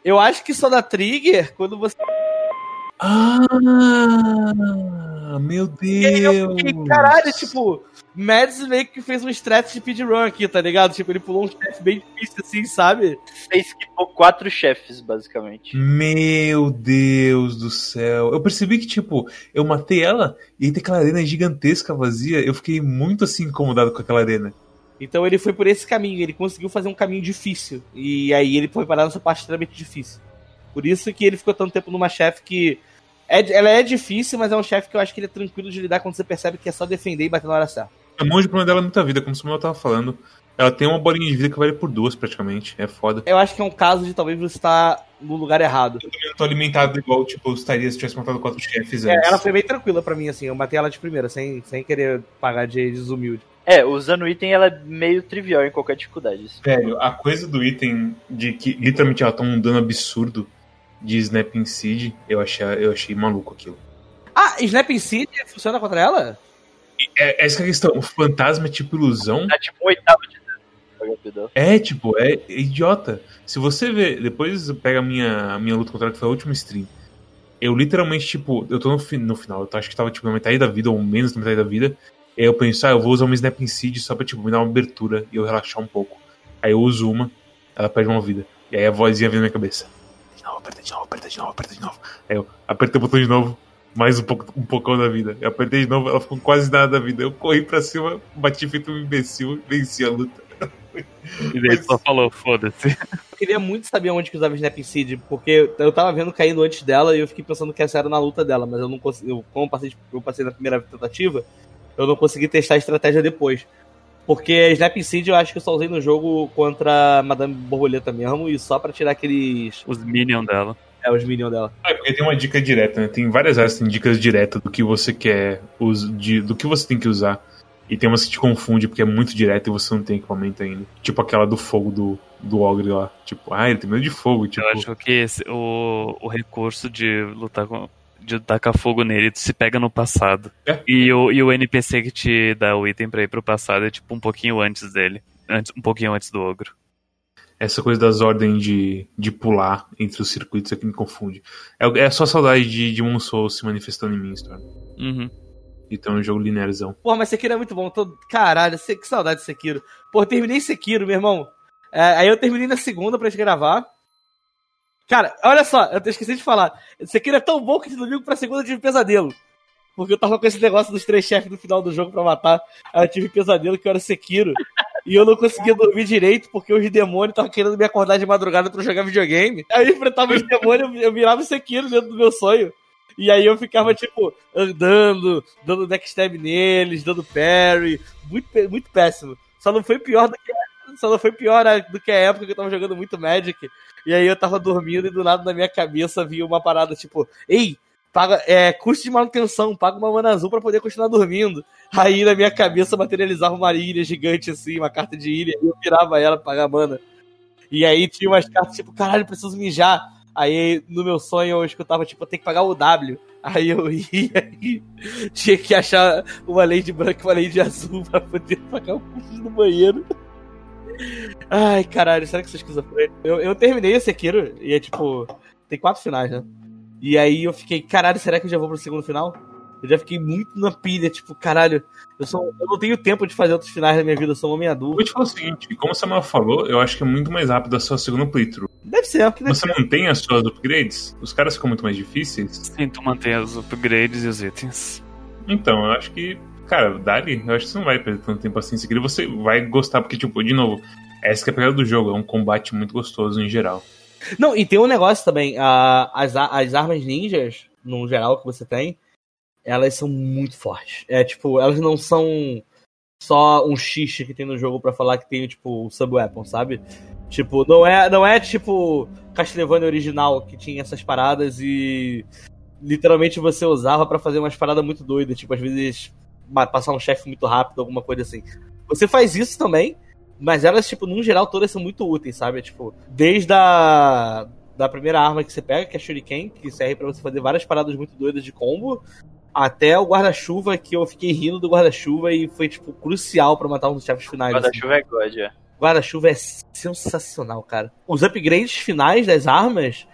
Eu acho que só dá trigger quando você. Ah, meu Deus! fiquei, caralho, tipo, Mads meio que fez um strat de speedrun aqui, tá ligado? Tipo, ele pulou um chefe bem difícil assim, sabe? Você esquipou quatro chefes, basicamente. Meu Deus do céu. Eu percebi que, tipo, eu matei ela e aí tem aquela arena gigantesca vazia. Eu fiquei muito assim incomodado com aquela arena. Então ele foi por esse caminho, ele conseguiu fazer um caminho difícil. E aí ele foi parar nessa parte extremamente difícil. Por isso que ele ficou tanto tempo numa chefe que. É, ela é difícil, mas é um chefe que eu acho que ele é tranquilo de lidar quando você percebe que é só defender e bater na hora certa. A monge, o problema dela é muita vida, como o Samuel tava falando. Ela tem uma bolinha de vida que vale por duas, praticamente. É foda. Eu acho que é um caso de talvez você estar no lugar errado. Eu também não tô alimentado igual, tipo, eu estaria se tivesse matado quatro chefes É, antes. ela foi bem tranquila pra mim, assim. Eu matei ela de primeira, sem, sem querer pagar de desumilde. É, usando o item ela é meio trivial em qualquer dificuldade. assim. Velho, a coisa do item de que literalmente ela toma um dano absurdo de Snapping Seed, eu achei, eu achei maluco aquilo. Ah, Snapping Seed funciona contra ela? É, essa que é a questão. O fantasma é tipo ilusão. Dá tipo um oitavo de dano. dela. É, tipo, é idiota. Se você ver, depois pega a minha, a minha luta contra ela, que foi a última stream. Eu literalmente, tipo, eu tô no, fi- no final, eu tô- acho que tava tipo na metade da vida, ou menos da metade da vida. Aí eu penso, ah, eu vou usar uma Snapping Seed só pra, tipo, me dar uma abertura e eu relaxar um pouco. Aí eu uso uma, ela perde uma vida. E aí a vozinha vem na minha cabeça. De novo, aperta de novo, aperta de novo, aperta de novo. Aí eu apertei o botão de novo, mais um pouco, um poucão da vida. Eu apertei de novo, ela ficou com quase nada da vida. Eu corri pra cima, bati feito um imbecil, venci a luta. E daí só falou, foda-se. Eu queria muito saber onde que usava Snapping Seed, porque eu tava vendo caindo antes dela e eu fiquei pensando que essa era na luta dela, mas eu não consegui. Eu, como eu passei, eu passei na primeira tentativa, eu não consegui testar a estratégia depois. Porque Snapping Seed eu acho que eu só usei no jogo contra a Madame Borboleta mesmo e só pra tirar aqueles. Os minions dela. É, os minions dela. É, porque tem uma dica direta, né? Tem várias áreas que tem dicas diretas do que você quer, de, do que você tem que usar. E tem umas que te confunde porque é muito direto e você não tem equipamento ainda. Tipo aquela do fogo do, do Ogre lá. Tipo, ah, ele tem medo de fogo. Tipo, Eu acho que esse, o, o recurso de lutar com. De tacar fogo nele se pega no passado. É. E, o, e o NPC que te dá o item pra ir pro passado é tipo um pouquinho antes dele. Antes, um pouquinho antes do ogro. essa coisa das ordens de, de pular entre os circuitos é que me confunde. É, é só saudade de, de Demon Souls se manifestando em mim, Storm. Uhum. Então é um jogo linearzão. Porra, mas Sekiro é muito bom. Tô... Caralho, que saudade de Sekiro. Pô, terminei Sekiro, meu irmão. É, aí eu terminei na segunda pra gente gravar. Cara, olha só, eu esqueci de falar. Sekiro é tão bom que de domingo pra segunda eu tive pesadelo. Porque eu tava com esse negócio dos três chefes no final do jogo pra matar. Aí eu tive pesadelo que eu era Sekiro. E eu não conseguia dormir direito porque os demônios estavam querendo me acordar de madrugada pra jogar videogame. Aí eu enfrentava os demônios, eu virava o Sekiro dentro do meu sonho. E aí eu ficava, tipo, andando, dando backstab neles, dando parry. Muito, muito péssimo. Só não foi pior do que. Só não foi pior né, do que a época que eu tava jogando muito Magic. E aí eu tava dormindo e do nada na minha cabeça vinha uma parada, tipo, ei, paga, é, custo de manutenção, paga uma mana azul pra poder continuar dormindo. Aí na minha cabeça materializava uma ilha gigante assim, uma carta de ilha, e eu virava ela pra pagar mana. E aí tinha umas cartas tipo, caralho, preciso mijar. Aí no meu sonho eu escutava, tipo, tem que pagar o W. Aí eu ia e tinha que achar uma lei branca e uma lei azul pra poder pagar o custo do banheiro. Ai, caralho, será que isso é? Eu, eu terminei esse Sekiro e é tipo. Tem quatro finais, né? E aí eu fiquei, caralho, será que eu já vou pro segundo final? Eu já fiquei muito na pilha, tipo, caralho, eu, sou, eu não tenho tempo de fazer outros finais da minha vida, eu sou um homem Eu adulto. vou te falar o seguinte, como o Samuel falou, eu acho que é muito mais rápido a sua segunda playthrough. Deve ser, deve Você mantém as suas upgrades, os caras ficam muito mais difíceis. Sim, tu mantém os upgrades e os itens. Então, eu acho que, cara, Dali, eu acho que você não vai perder tanto tempo assim em seguida. Você vai gostar, porque, tipo, de novo, essa é a pegada do jogo, é um combate muito gostoso em geral. Não, e tem um negócio também, a- as, as armas ninjas, no geral, que você tem, elas são muito fortes. É tipo, elas não são só um xixi que tem no jogo pra falar que tem, tipo, o sub-weapon, sabe? Tipo, não é, não é tipo Castlevania original que tinha essas paradas e literalmente você usava pra fazer umas paradas muito doidas, tipo, às vezes passar um chefe muito rápido, alguma coisa assim. Você faz isso também, mas elas, tipo, num geral, todas são muito úteis, sabe? Tipo, desde a da primeira arma que você pega, que é a Shuriken, que serve pra você fazer várias paradas muito doidas de combo, até o guarda-chuva, que eu fiquei rindo do guarda-chuva e foi, tipo, crucial pra matar um dos chefes finais. assim. guarda-chuva é God, é. guarda-chuva é sensacional, cara. Os upgrades finais das armas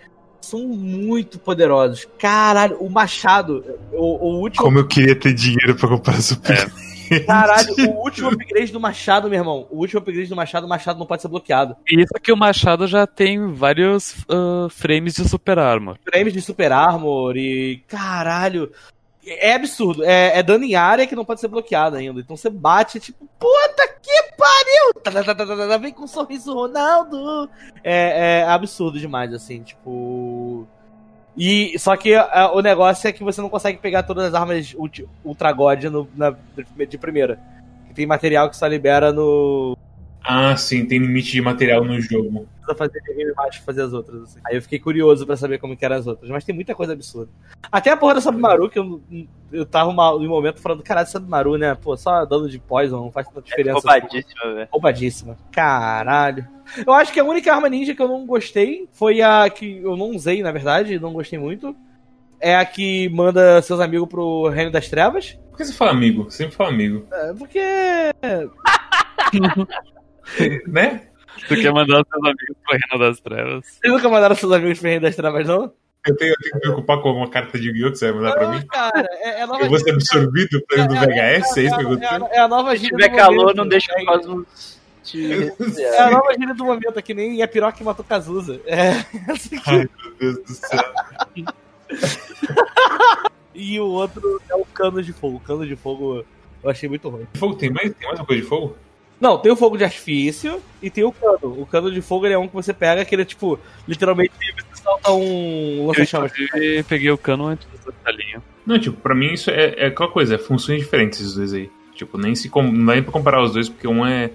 são muito poderosos. Caralho, o machado, o, o último. Como eu queria ter dinheiro pra comprar super. É. Caralho, o último upgrade do machado, meu irmão. O último upgrade do machado, o machado não pode ser bloqueado. Isso que o machado já tem vários uh, frames de super armor. Frames de super armor e. Caralho. É absurdo. É, é dano em área que não pode ser bloqueado ainda. Então você bate, tipo, puta que pariu! Tá, tá, tá, tá, vem com um sorriso, Ronaldo! É, é absurdo demais, assim, tipo. E só que a, o negócio é que você não consegue pegar todas as armas Ultra God no, na, de primeira. Tem material que só libera no. Ah, sim, tem limite de material no jogo. Precisa fazer game mais pra fazer as outras. assim. Aí eu fiquei curioso pra saber como que eram as outras. Mas tem muita coisa absurda. Até a porra da Sabimaru, que eu, eu tava uma, no momento falando, caralho, Sabimaru, né? Pô, só dano de poison, não faz tanta diferença. assim. Roubadíssima, velho. Roubadíssima. Caralho. Eu acho que a única arma ninja que eu não gostei foi a que eu não usei, na verdade, não gostei muito. É a que manda seus amigos pro Reino das Trevas. Por que você fala amigo? Sempre fala amigo. É, porque. Né? Tu quer mandar os seus amigos pro Reino das Trevas? Vocês nunca mandaram seus amigos pro Reino das Trevas, não? Eu tenho, eu tenho que me preocupar com alguma carta de Yu-Gi-Oh! que você vai mandar pra Não, mim? cara, é, é a nova Eu vou ser absorvido pra dentro do VHS? É isso que é, aconteceu? é, é a nova Se gíria tiver do calor, momento. não deixa o É, Cosmos te É a nova gíria do momento, é que nem a piroca que matou Cazuza. É, essa aqui. Ai, meu Deus do céu. E o outro é o cano de fogo. O cano de fogo eu achei muito ruim. Fogo, tem mais, tem mais uma coisa de fogo? Não, tem o fogo de artifício e tem o cano. O cano de fogo ele é um que você pega, que ele é tipo, literalmente você solta um Eu, lança-chamas. inclusive, peguei o cano antes do Salinho. Não, tipo, pra mim isso é, é aquela coisa, é funções diferentes esses dois aí. Tipo, nem se com- não dá nem pra comparar os dois, porque um é.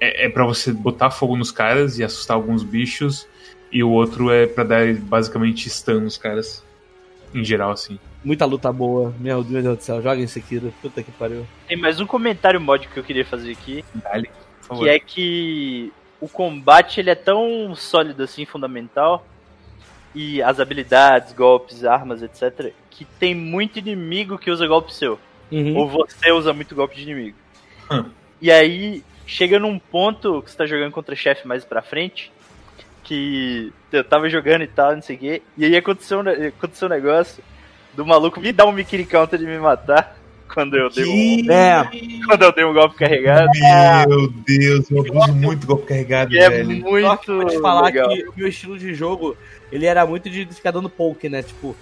É, é pra você botar fogo nos caras e assustar alguns bichos, e o outro é pra dar basicamente stun nos caras. Em geral, assim. Muita luta boa. Meu Deus, do céu, joga em Sekiro. Puta que pariu. Tem mais um comentário mod que eu queria fazer aqui, Dale, por favor. que é que o combate ele é tão sólido assim, fundamental, e as habilidades, golpes, armas, etc, que tem muito inimigo que usa golpe seu. Uhum. Ou você usa muito golpe de inimigo. Hum. E aí, chega num ponto que você tá jogando contra chefe mais pra frente, que eu tava jogando e tal, não sei o quê, e aí aconteceu, um aconteceu um negócio do maluco me dar um Mikiri Counter de me matar quando eu dei um, É, quando eu dei um golpe carregado. Meu Deus, eu abuso muito golpe carregado, E é velho. Só que muito vou te falar legal. que o meu estilo de jogo, ele era muito de ficar dando poke, né? Tipo,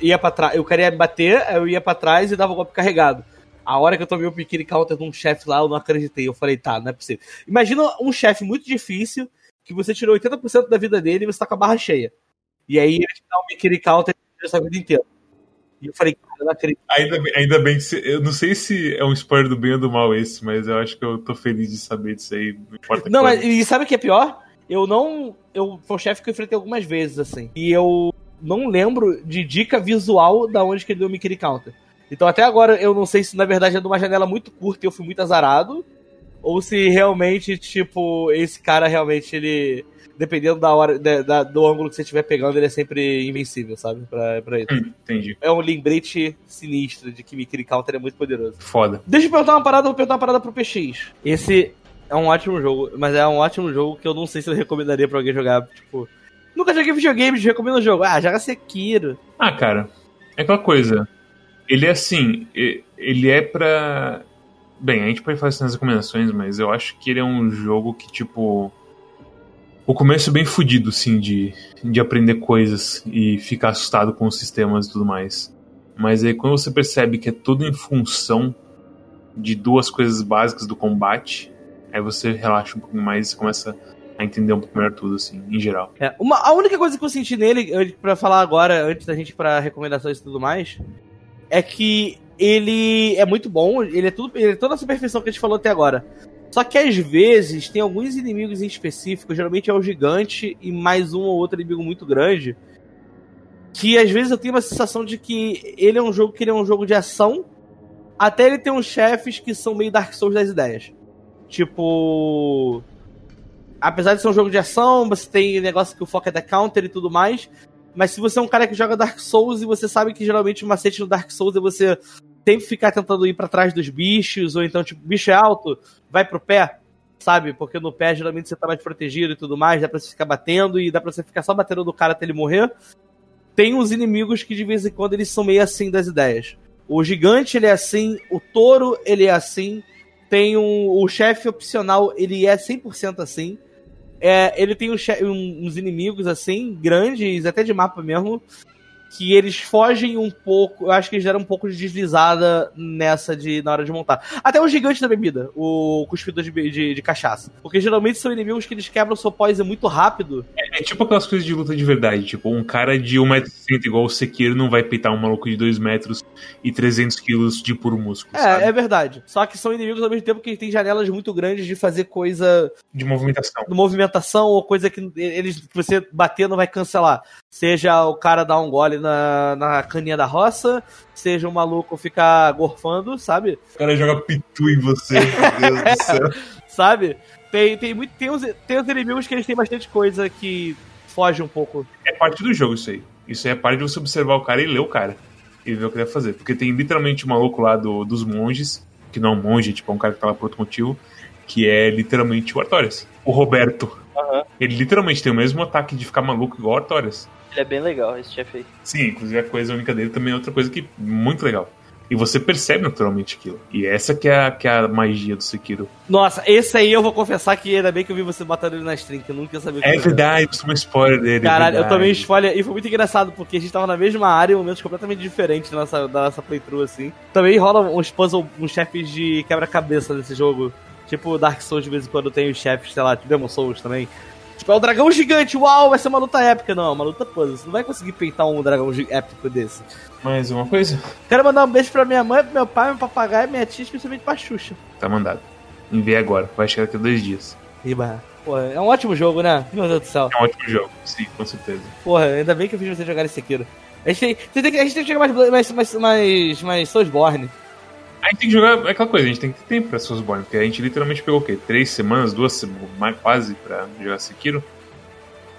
ia pra trás, eu queria bater, eu ia pra trás e dava o golpe carregado. A hora que eu tomei o Pikiri Counter de um chefe lá, eu não acreditei. Eu falei, tá, não é possível. Imagina um chefe muito difícil, que você tirou 80% da vida dele e você tá com a barra cheia. E aí ele te dá um Pikiri Counter essa vida inteira. E eu falei, cara, não acredito. Ainda bem, ainda bem que você, eu não sei se é um spoiler do bem ou do mal esse, mas eu acho que eu tô feliz de saber disso aí. Não importa Não, mas e sabe o que é pior? Eu não. Eu, foi um chefe que eu enfrentei algumas vezes, assim. E eu não lembro de dica visual da onde que ele deu o Mikiri Counter. Então até agora eu não sei se na verdade é de uma janela muito curta e eu fui muito azarado. Ou se realmente, tipo, esse cara realmente ele. Dependendo da hora, da- da- do ângulo que você estiver pegando, ele é sempre invencível, sabe? Pra, pra ele. Hum, entendi. É um lembrete sinistro de que Mikiri Counter é muito poderoso. Foda. Deixa eu perguntar uma parada, vou perguntar uma parada pro PX. Esse é um ótimo jogo, mas é um ótimo jogo que eu não sei se eu recomendaria pra alguém jogar. Tipo, nunca joguei videogame, recomendo o jogo. Ah, joga Sekiro. Ah, cara, é aquela coisa. Ele é assim, ele é pra. Bem, a gente pode fazer essas recomendações, mas eu acho que ele é um jogo que, tipo. O começo é bem fudido, assim, de, de aprender coisas e ficar assustado com os sistemas e tudo mais. Mas aí quando você percebe que é tudo em função de duas coisas básicas do combate, aí você relaxa um pouquinho mais e começa a entender um pouco melhor tudo, assim, em geral. É, uma, a única coisa que eu senti nele, pra falar agora, antes da gente ir pra recomendações e tudo mais, é que ele é muito bom, ele é, tudo, ele é toda a superfeição que a gente falou até agora. Só que às vezes tem alguns inimigos em específico, geralmente é o gigante e mais um ou outro inimigo muito grande, que às vezes eu tenho uma sensação de que ele é um jogo que ele é um jogo de ação, até ele tem uns chefes que são meio Dark Souls das ideias. Tipo, apesar de ser um jogo de ação, você tem negócio que o foco é da counter e tudo mais. Mas se você é um cara que joga Dark Souls e você sabe que geralmente o macete no Dark Souls é você sempre ficar tentando ir pra trás dos bichos, ou então, tipo, bicho é alto, vai pro pé. sabe? Porque no pé geralmente você tá mais protegido e tudo mais, dá pra você ficar batendo e dá pra você ficar só batendo no cara até ele morrer. Tem uns inimigos que de vez em quando eles são meio assim das ideias. O gigante ele é assim, o touro ele é assim, tem um, o chefe opcional ele é 100% assim. É, ele tem um, uns inimigos assim, grandes, até de mapa mesmo, que eles fogem um pouco. Eu acho que eles deram um pouco de deslizada nessa de na hora de montar. Até o gigante da bebida, o cuspidor de, de, de cachaça. Porque geralmente são inimigos que eles quebram o seu poison muito rápido. É, é, tipo aquelas coisas de luta de verdade. Tipo, um cara de 1,60m igual o Sekiro não vai peitar um maluco de 2 metros e 300 quilos de puro músculo. É, sabe? é verdade. Só que são inimigos ao mesmo tempo que têm janelas muito grandes de fazer coisa. De movimentação. De movimentação ou coisa que eles que você bater não vai cancelar. Seja o cara dar um gole na, na caninha da roça, seja um maluco ficar gorfando, sabe? O cara joga pitu em você, meu Deus do céu. sabe? Tem, tem, muito, tem, uns, tem uns inimigos que eles têm bastante coisa que foge um pouco. É parte do jogo isso aí. Isso aí é parte de você observar o cara e ler o cara. E ver o que ele vai fazer. Porque tem literalmente um maluco lá do, dos monges, que não é um monge, tipo, é um cara que tá lá por outro motivo, que é literalmente o Artorias. O Roberto. Uhum. Ele literalmente tem o mesmo ataque de ficar maluco igual o Artorias. Ele é bem legal, esse chefe aí. Sim, inclusive a coisa única dele também é outra coisa que muito legal. E você percebe naturalmente aquilo. E essa que é a, que é a magia do Sekiro. Nossa, esse aí eu vou confessar que ainda bem que eu vi você batendo ele na stream, que eu nunca sabia o que É verdade, você tomou spoiler dele. É Caralho, é eu tomei spoiler e foi muito engraçado, porque a gente tava na mesma área em momentos completamente diferentes da nossa, da nossa playthrough, assim. Também rola uns puzzle, uns chefes de quebra-cabeça nesse jogo. Tipo Dark Souls de vez em quando tem os chefes, sei lá, tipo Demon Souls também. Tipo, é o dragão gigante, uau, vai ser uma luta épica. Não, é uma luta puzzle. Você não vai conseguir peitar um dragão épico desse. Mais uma coisa? Quero mandar um beijo pra minha mãe, pro meu pai, meu papagaio, minha tia, especialmente pra Xuxa. Tá mandado. Envie agora, vai chegar daqui a dois dias. Riba. Porra, é um ótimo jogo, né? Meu Deus do céu. É um ótimo jogo, sim, com certeza. Porra, ainda bem que eu fiz você jogar esse aqui. A gente tem, tem, a gente tem que jogar mais, mais, mais, mais, mais Soulsborne. A gente tem que jogar, é aquela coisa, a gente tem que ter tempo pra Soulsborne, porque a gente literalmente pegou o quê? Três semanas, duas semanas, quase pra jogar Sekiro.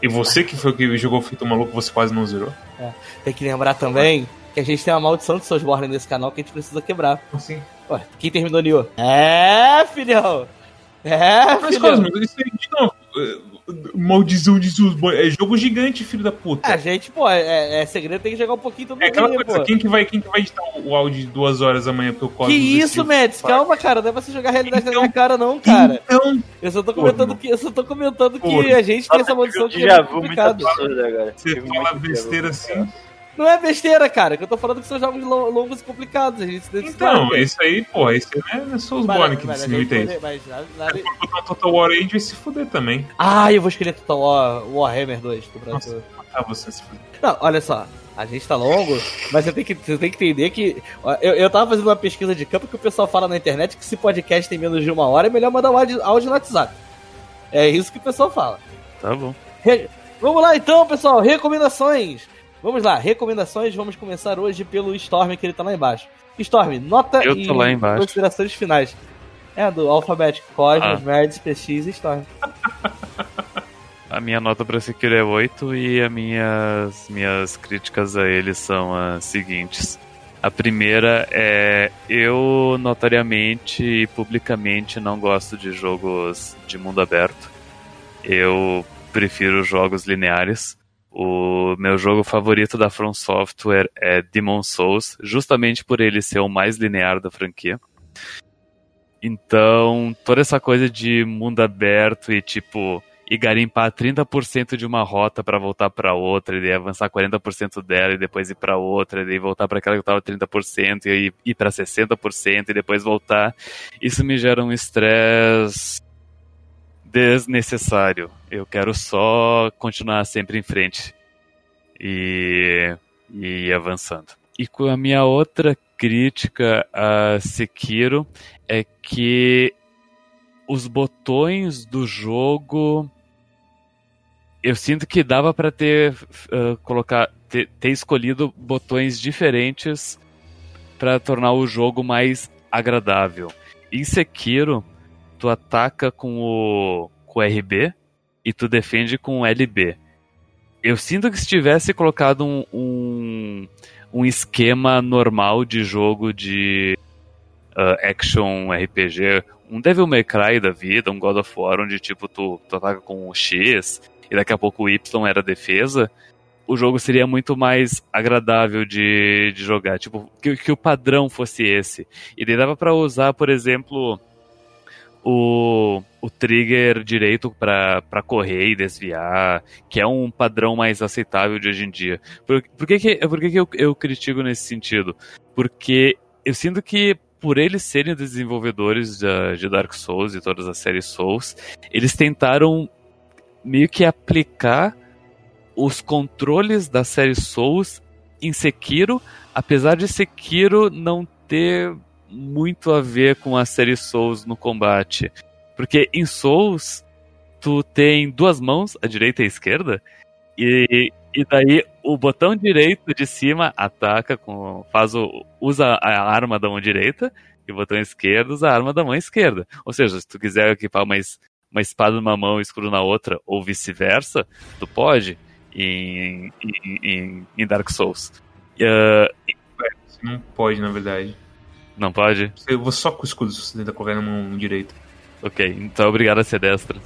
E você que foi o que jogou Feito Maluco, você quase não zerou? É. Tem que lembrar também que a gente tem uma maldição de Soulsborne nesse canal que a gente precisa quebrar. Sim. Ué, quem terminou Nioh? É, filhão! É, Mas, filhão! Cosmo, isso aí, de novo, maldição de Soulsborne, é jogo gigante, filho da puta. A é, gente, pô, é, é, segredo, tem que jogar um pouquinho todo é aquela dia, coisa, pô. Quem que, vai, quem que vai editar o áudio de duas horas amanhã pro Cosmo? Que isso, Mads? Calma, cara, não é pra você jogar a realidade então, na minha cara, não, cara. Então... Eu só tô comentando, que, eu só tô comentando que a gente tem essa maldição que é complicado. Agora. Você fala besteira assim... Não é besteira, cara, que eu tô falando que são jogos longos e complicados. A gente então, isso aí, pô, isso aí é Soulsborne que se limita isso. Mas, mas, botar Total War aí, a gente vai se fuder também. Ah, eu vou escolher Total War Warhammer 2 do Brasil. Nossa, ah, você se fuder. Não, olha só. A gente tá longo, mas você tem que, você tem que entender que. Eu, eu tava fazendo uma pesquisa de campo que o pessoal fala na internet que se podcast tem menos de uma hora é melhor mandar um áudio, áudio no WhatsApp. É isso que o pessoal fala. Tá bom. Re... Vamos lá então, pessoal. Recomendações. Vamos lá, recomendações. Vamos começar hoje pelo Storm, que ele tá lá embaixo. Storm, nota Eu e lá embaixo. considerações finais. É, do alfabético. Cosmos, ah. PX e Storm. A minha nota para Sekiro é 8 e as minhas, minhas críticas a ele são as seguintes. A primeira é eu notoriamente e publicamente não gosto de jogos de mundo aberto. Eu prefiro jogos lineares. O meu jogo favorito da From Software é Demon Souls, justamente por ele ser o mais linear da franquia. Então, toda essa coisa de mundo aberto e tipo e garimpar 30% de uma rota para voltar para outra, e daí avançar 40% dela e depois ir para outra, e daí voltar para aquela que estava 30% e ir para 60% e depois voltar. Isso me gera um estresse desnecessário. Eu quero só continuar sempre em frente e, e avançando. E com a minha outra crítica a Sekiro é que os botões do jogo eu sinto que dava para ter uh, colocar ter, ter, escolhido botões diferentes para tornar o jogo mais agradável. Em Sekiro, tu ataca com o, com o RB e tu defende com o LB. Eu sinto que se tivesse colocado um, um, um esquema normal de jogo de uh, action RPG, um Devil May Cry da vida, um God of War, onde tipo tu, tu ataca com o X e daqui a pouco o Y era defesa, o jogo seria muito mais agradável de, de jogar. Tipo, que, que o padrão fosse esse. E daí dava pra usar, por exemplo, o, o trigger direito para correr e desviar, que é um padrão mais aceitável de hoje em dia. Por, por que, que, por que, que eu, eu critico nesse sentido? Porque eu sinto que por eles serem desenvolvedores de, de Dark Souls e todas as séries Souls, eles tentaram meio que aplicar os controles da série Souls em Sekiro, apesar de Sekiro não ter muito a ver com a série Souls no combate. Porque em Souls, tu tem duas mãos, a direita e a esquerda, e, e daí o botão direito de cima ataca com. faz o. usa a arma da mão direita, e o botão esquerdo usa a arma da mão esquerda. Ou seja, se tu quiser equipar uma, uma espada numa mão e escudo na outra, ou vice-versa, tu pode em, em, em Dark Souls. Uh, não pode, na verdade. Não pode? Eu vou só com o escudo se você tenta correr na mão direita. Ok, então obrigado a ser destra.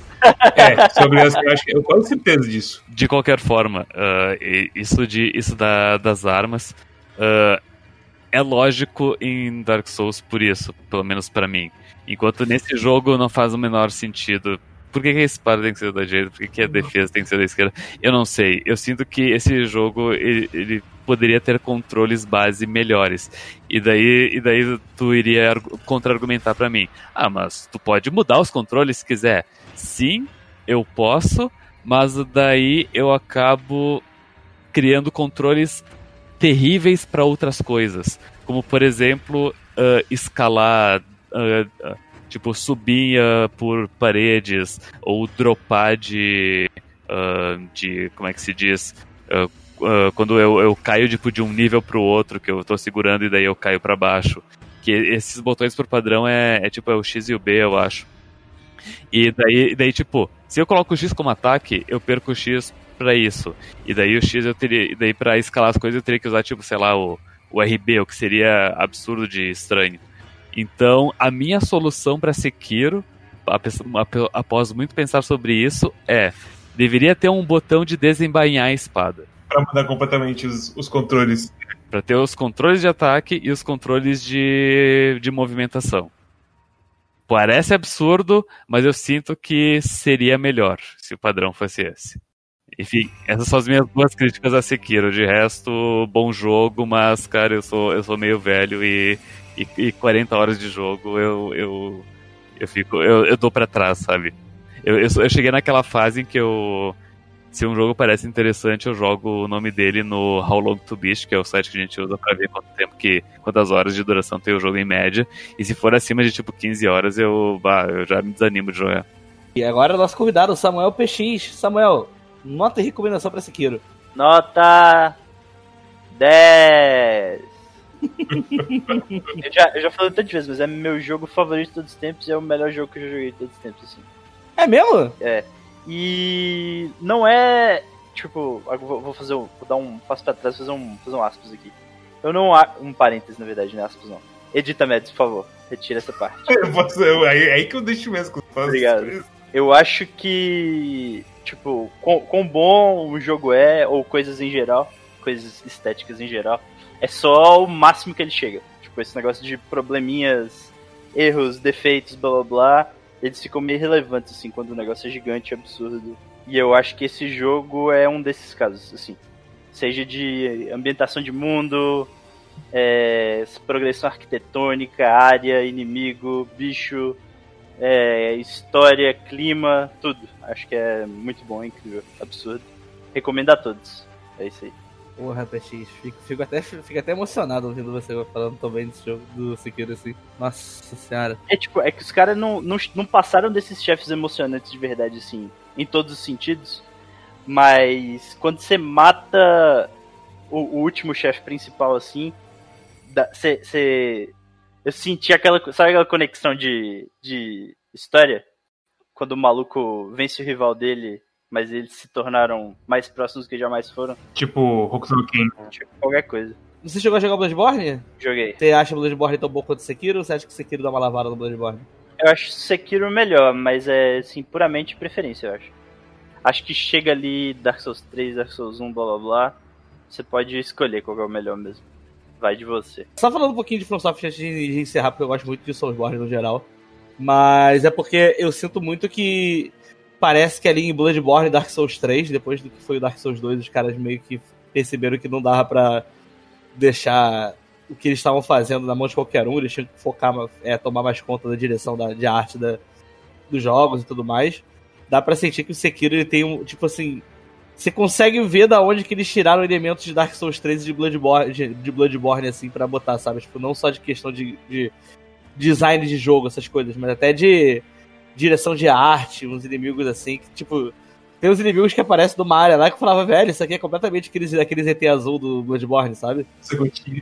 É, essa, eu acho que eu tenho certeza disso. De qualquer forma, uh, isso, de, isso da, das armas uh, é lógico em Dark Souls por isso, pelo menos para mim. Enquanto nesse jogo não faz o menor sentido por que, que a espada tem que ser da direita? Por que, que a defesa tem que ser da esquerda? Eu não sei. Eu sinto que esse jogo ele, ele poderia ter controles base melhores. E daí, e daí tu iria contra-argumentar para mim. Ah, mas tu pode mudar os controles se quiser. Sim, eu posso, mas daí eu acabo criando controles terríveis para outras coisas. Como, por exemplo, uh, escalar. Uh, tipo, subia por paredes ou dropar de. Uh, de. como é que se diz? Uh, quando eu, eu caio tipo, de um nível pro outro, que eu tô segurando e daí eu caio para baixo. Que esses botões por padrão é, é tipo é o X e o B, eu acho. E daí, daí, tipo, se eu coloco o X como ataque, eu perco o X para isso. E daí o X eu teria. Daí pra escalar as coisas eu teria que usar, tipo, sei lá, o, o RB, o que seria absurdo de estranho. Então, a minha solução para Sekiro, após muito pensar sobre isso, é: deveria ter um botão de desembainhar a espada. Para mudar completamente os, os controles. Para ter os controles de ataque e os controles de, de movimentação. Parece absurdo, mas eu sinto que seria melhor se o padrão fosse esse. Enfim, essas são as minhas duas críticas a Sekiro. De resto, bom jogo, mas, cara, eu sou, eu sou meio velho e e, e 40 horas de jogo eu, eu, eu fico. Eu, eu dou pra trás, sabe? Eu, eu, eu, cheguei naquela fase em que eu. Se um jogo parece interessante, eu jogo o nome dele no How Long to Beat, que é o site que a gente usa pra ver quanto tempo que. quantas horas de duração tem o jogo em média. E se for acima de tipo 15 horas, eu, bah, eu já me desanimo de jogar. E agora nosso convidado, Samuel PX. Samuel, nota e recomendação pra Sekiro. Nota 10 eu, já, eu já falei tantas vezes, mas é meu jogo favorito de todos os tempos e é o melhor jogo que eu já joguei de todos os tempos, assim. É mesmo? É. E não é. Tipo, vou fazer um, vou dar um passo pra trás fazer um, fazer um aspas aqui. Eu não. Um parênteses, na verdade, né? Aspas não. Edita, Mads, por favor. Retira essa parte. Eu posso, eu, aí, aí que eu deixo mesmo com os Obrigado. Eu acho que. Tipo, quão, quão bom o jogo é, ou coisas em geral, coisas estéticas em geral, é só o máximo que ele chega. Tipo, esse negócio de probleminhas, erros, defeitos, blá blá blá, eles ficam meio relevantes, assim, quando o negócio é gigante, absurdo. E eu acho que esse jogo é um desses casos, assim. Seja de ambientação de mundo, é, progressão arquitetônica, área, inimigo, bicho, é, história, clima, tudo. Acho que é muito bom, incrível, absurdo. Recomendo a todos. É isso aí. Porra, PX, fico, fico, até, fico até emocionado ouvindo você falando tão bem desse jogo do Sekiro assim. Nossa senhora. É tipo, é que os caras não, não, não passaram desses chefes emocionantes de verdade, assim, em todos os sentidos. Mas quando você mata o, o último chefe principal, assim, você. Eu senti aquela. Sabe aquela conexão de, de história? Quando o maluco vence o rival dele mas eles se tornaram mais próximos que jamais foram. Tipo Hokuto no Ken. Tipo, qualquer coisa. Você chegou a jogar Bloodborne? Joguei. Você acha Bloodborne tão bom quanto Sekiro ou você acha que Sekiro dá uma lavada no Bloodborne? Eu acho Sekiro melhor, mas é, assim, puramente preferência, eu acho. Acho que chega ali Dark Souls 3, Dark Souls 1, blá blá blá. Você pode escolher qual é o melhor mesmo. Vai de você. Só falando um pouquinho de FromSoft antes de encerrar, porque eu gosto muito de Soulsborne no geral. Mas é porque eu sinto muito que parece que ali em Bloodborne e Dark Souls 3, depois do que foi o Dark Souls 2, os caras meio que perceberam que não dava pra deixar o que eles estavam fazendo na mão de qualquer um, eles tinham que focar, é, tomar mais conta da direção da, de arte da, dos jogos e tudo mais. Dá pra sentir que o Sekiro ele tem um, tipo assim, você consegue ver da onde que eles tiraram elementos de Dark Souls 3 e de Bloodborne, de, de Bloodborne assim, para botar, sabe? Tipo, não só de questão de, de design de jogo, essas coisas, mas até de direção de arte, uns inimigos assim, que, tipo, tem uns inimigos que aparecem do Mario lá que eu falava, velho, isso aqui é completamente aqueles, aqueles ET azul do Bloodborne, sabe? Zagotinho.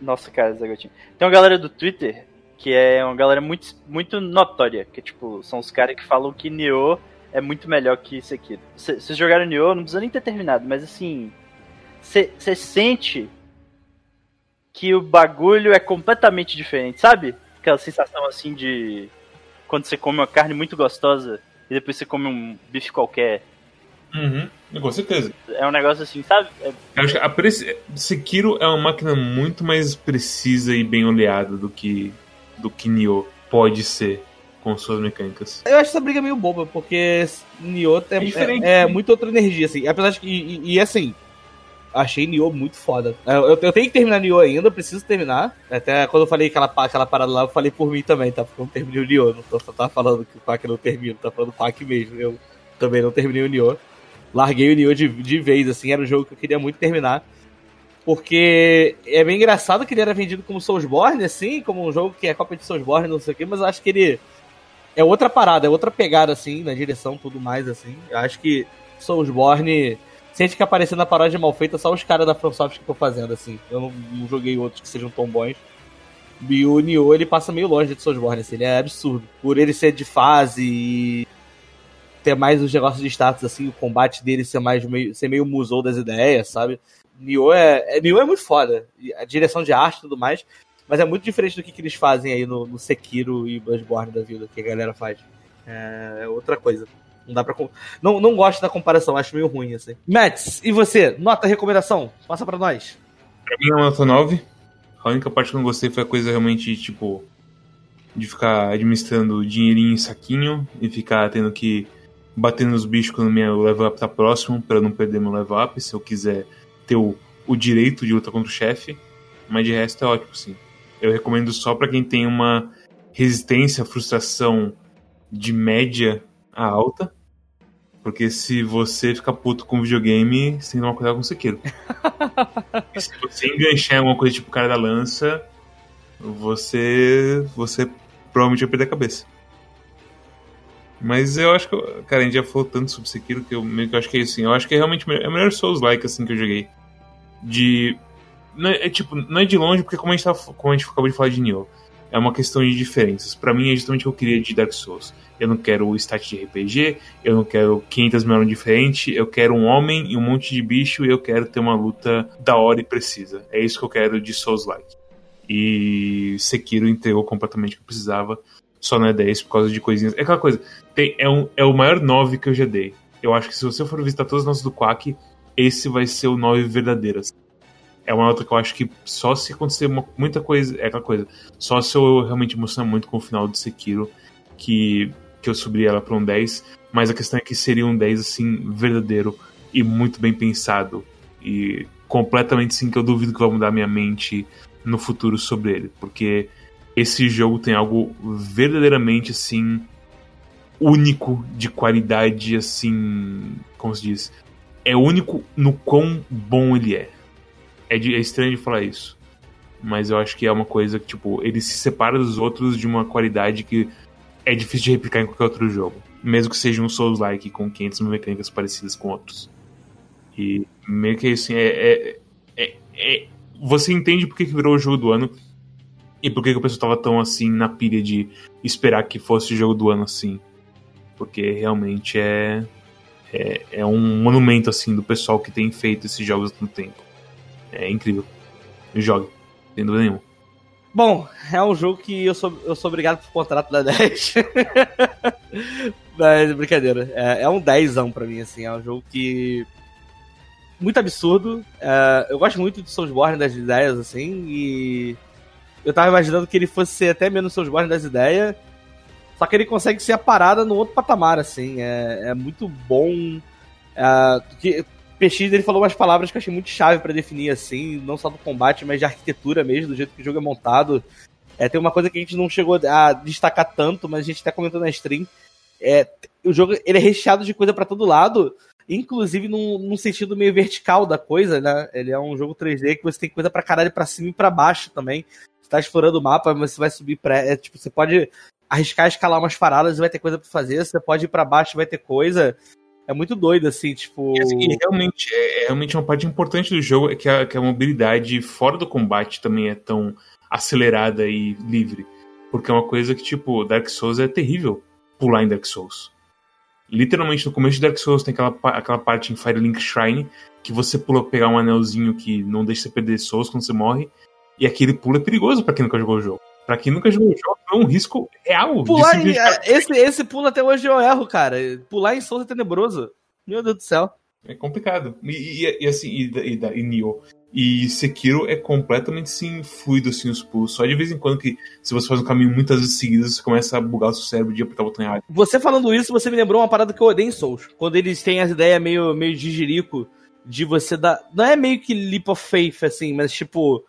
Nossa, cara, Zagotinho. Tem uma galera do Twitter que é uma galera muito, muito notória, que tipo, são os caras que falam que Nioh é muito melhor que Sekiro. Vocês jogaram Nioh, não precisa nem ter terminado, mas assim, você sente que o bagulho é completamente diferente, sabe? Aquela sensação assim de quando você come uma carne muito gostosa e depois você come um bife qualquer. Uhum, com certeza. É um negócio assim, sabe? É... Eu acho que a preci... Sekiro é uma máquina muito mais precisa e bem oleada do que do que Nioh pode ser com suas mecânicas. Eu acho essa briga meio boba, porque Nioh é, é, é, é muito outra energia, assim. Apesar de que. E, e assim, achei Nioh muito foda. Eu, eu, tenho que terminar Nioh ainda, preciso terminar. Até quando eu falei aquela, aquela parada lá, eu falei por mim também, tá? Porque eu não terminei o Nioh. Não tô, só tava falando que o Quack não termina, tá falando Quack mesmo. Eu também não terminei o Nioh. Larguei o Nioh de, de vez, assim, era um jogo que eu queria muito terminar. Porque é bem engraçado que ele era vendido como Soulsborne, assim, como um jogo que é cópia de Soulsborne, não sei o quê, mas eu acho que ele é outra parada, é outra pegada, assim, na direção tudo mais, assim. Eu acho que Soulsborne, sem ficar parecendo a paródia mal feita, só os caras da FromSoft que estão fazendo, assim. Eu não, não, joguei outros que sejam tão bons. E o Nioh, ele passa meio longe de Soulsborne, assim, ele é absurdo. Por ele ser de fase e ter mais os negócios de status, assim, o combate dele ser mais meio, ser meio musou das ideias, sabe? Nioh é, é, Nioh é muito foda. A direção de arte e tudo mais. Mas é muito diferente do que, que eles fazem aí no, no Sekiro e Bloodborne da vida, que a galera faz. É, é outra coisa. Não dá pra. Não, não gosto da comparação, acho meio ruim, assim. Mats, e você? Nota, recomendação? Passa pra nós. Pra mim é uma nota 9. A única parte que eu não gostei foi a coisa realmente, tipo. De ficar administrando dinheirinho em saquinho e ficar tendo que bater nos bichos quando meu level up tá próximo, para não perder meu level up, se eu quiser ter o, o direito de lutar contra o chefe. Mas de resto é ótimo, sim eu recomendo só para quem tem uma resistência, frustração de média a alta. Porque se você ficar puto com videogame, você tem que tomar cuidado com o Sekiro. se você enganchar em alguma coisa tipo cara da lança, você. você provavelmente vai perder a cabeça. Mas eu acho que. Cara, a gente já falou tanto sobre Sekiro que eu meio que acho que é isso. Assim, eu acho que é realmente é o melhor Souls-like assim, que eu joguei. De não é, é, tipo, não é de longe, porque como a gente, tá, como a gente acabou de falar de Nioh, é uma questão de diferenças. Para mim é justamente o que eu queria de Dark Souls. Eu não quero o stat de RPG, eu não quero 500 mil diferentes, eu quero um homem e um monte de bicho e eu quero ter uma luta da hora e precisa. É isso que eu quero de Souls-like. E Sekiro entregou completamente o que eu precisava, só não é 10 por causa de coisinhas. É aquela coisa, tem, é, um, é o maior 9 que eu já dei. Eu acho que se você for visitar todas as notas do Quack, esse vai ser o 9 verdadeiro. Assim é uma nota que eu acho que só se acontecer uma, muita coisa, é aquela coisa, só se eu realmente emocionar muito com o final de Sekiro, que, que eu subi ela para um 10, mas a questão é que seria um 10 assim, verdadeiro e muito bem pensado, e completamente assim que eu duvido que vai mudar minha mente no futuro sobre ele, porque esse jogo tem algo verdadeiramente assim único de qualidade assim, como se diz, é único no quão bom ele é é, de, é estranho de falar isso. Mas eu acho que é uma coisa que, tipo, ele se separa dos outros de uma qualidade que é difícil de replicar em qualquer outro jogo. Mesmo que seja um Souls-like com 500 mil mecânicas parecidas com outros. E meio que assim, é, é, é, é você entende por que, virou o jogo do ano e por que, o pessoal tava tão assim na pilha de esperar que fosse o jogo do ano assim. Porque realmente é, é, é um monumento assim do pessoal que tem feito esses jogos no tempo. É incrível. jogue. Sem dúvida nenhuma. Bom, é um jogo que eu sou, eu sou obrigado por contrato da 10. Mas, brincadeira. É, é um 10 pra mim, assim. É um jogo que. Muito absurdo. É, eu gosto muito de Soulsborne das ideias, assim. E. Eu tava imaginando que ele fosse ser até menos Soulsborne das ideias. Só que ele consegue ser a parada no outro patamar, assim. É, é muito bom. É, PX ele falou umas palavras que eu achei muito chave para definir, assim, não só do combate, mas de arquitetura mesmo, do jeito que o jogo é montado. É, tem uma coisa que a gente não chegou a destacar tanto, mas a gente até comentou na stream. É, o jogo ele é recheado de coisa para todo lado, inclusive num, num, sentido meio vertical da coisa, né? Ele é um jogo 3D que você tem coisa pra caralho pra cima e pra baixo também. Você tá explorando o mapa, mas você vai subir pra. É, tipo, você pode arriscar escalar umas paradas e vai ter coisa pra fazer. Você pode ir pra baixo vai ter coisa. É muito doido, assim, tipo. E, assim, realmente, é, é, realmente uma parte importante do jogo é que a, que a mobilidade fora do combate também é tão acelerada e livre. Porque é uma coisa que, tipo, Dark Souls é terrível pular em Dark Souls. Literalmente, no começo de Dark Souls tem aquela, aquela parte em Firelink Shrine que você pula pegar um anelzinho que não deixa você perder Souls quando você morre. E aquele pulo é perigoso para quem nunca jogou o jogo. Pra quem nunca jogou o jogo, é um risco real. Pular em, esse, esse pulo até hoje eu erro, cara. Pular em Souls é tenebroso. Meu Deus do céu. É complicado. E, e, e assim, e, e, e, Nioh. E Sekiro é completamente sim, fluido assim, os pulos. Só de vez em quando que, se você faz um caminho muitas vezes seguidas, você começa a bugar o seu cérebro de apertar o botão errado. Você falando isso, você me lembrou uma parada que eu odeio em Souls. Quando eles têm as ideias meio, meio de jirico, de você dar. Não é meio que leap of faith, assim, mas tipo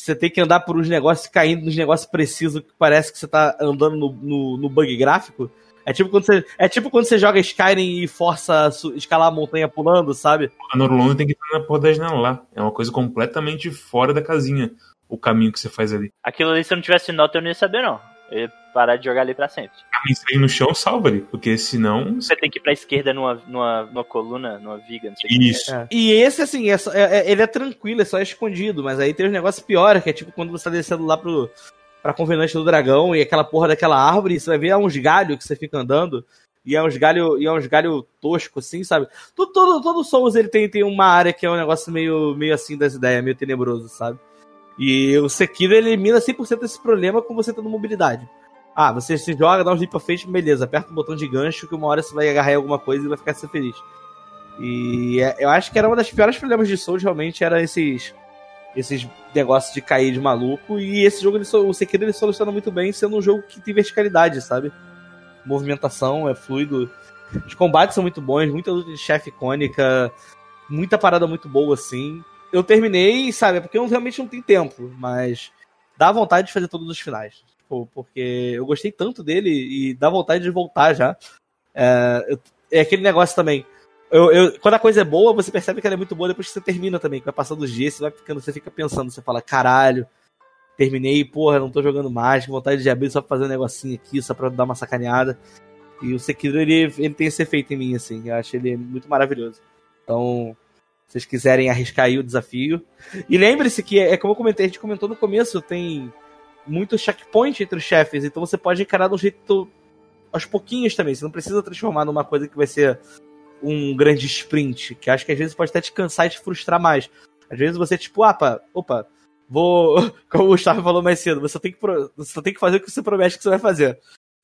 você tem que andar por uns negócios caindo nos negócios precisos que parece que você tá andando no, no, no, bug gráfico. É tipo, quando você, é tipo quando você joga Skyrim e força escalar a montanha pulando, sabe? A Norlone tem que estar na porra da janela lá. É uma coisa completamente fora da casinha o caminho que você faz ali. Aquilo ali, se eu não tivesse nota, eu não ia saber, não. Eu ia parar de jogar ali pra sempre. Sair no chão, salva ali, porque senão. Você tem que ir pra esquerda numa, numa, numa coluna, numa viga, não sei Isso. É. E esse, assim, é, só, é, é, ele é tranquilo, é só escondido, mas aí tem os negócios piores, que é tipo quando você tá descendo lá pro, pra Convenante do Dragão e aquela porra daquela árvore, você vai ver é uns galhos que você fica andando. E é uns galho, e é uns galho tosco, assim, sabe? Todo, todo, todo Souls ele tem, tem uma área que é um negócio meio, meio assim das ideias, meio tenebroso, sabe? E o Sekiro elimina 100% desse problema com você tendo mobilidade. Ah, você se joga, dá um leap of faith, beleza, aperta o botão de gancho que uma hora você vai agarrar alguma coisa e vai ficar feliz. E é, eu acho que era uma das piores problemas de Souls, realmente, era esses esses negócios de cair de maluco. E esse jogo, ele, o Sekiro, ele soluciona muito bem, sendo um jogo que tem verticalidade, sabe? Movimentação, é fluido. Os combates são muito bons, muita luta de chefe icônica, muita parada muito boa, assim. Eu terminei, sabe, é porque eu realmente não tenho tempo, mas dá vontade de fazer todos os finais porque eu gostei tanto dele e dá vontade de voltar já. É, é aquele negócio também. Eu, eu, quando a coisa é boa, você percebe que ela é muito boa depois que você termina também. Vai passando os dias, você vai ficando, você fica pensando, você fala, caralho, terminei, porra, não tô jogando mais, que vontade de abrir só pra fazer um negocinho aqui, só pra dar uma sacaneada. E o Sekiro, ele, ele tem esse efeito em mim, assim. Eu acho ele muito maravilhoso. Então, vocês quiserem arriscar aí o desafio. E lembre-se que, é como eu comentei, a gente comentou no começo, tem muito checkpoint entre os chefes, então você pode encarar de um jeito aos pouquinhos também. Você não precisa transformar numa coisa que vai ser um grande sprint, que acho que às vezes pode até te cansar e te frustrar mais. Às vezes você, tipo, ah, opa, opa, vou. Como o Gustavo falou mais cedo, você tem que, você tem que fazer o que você promete que você vai fazer.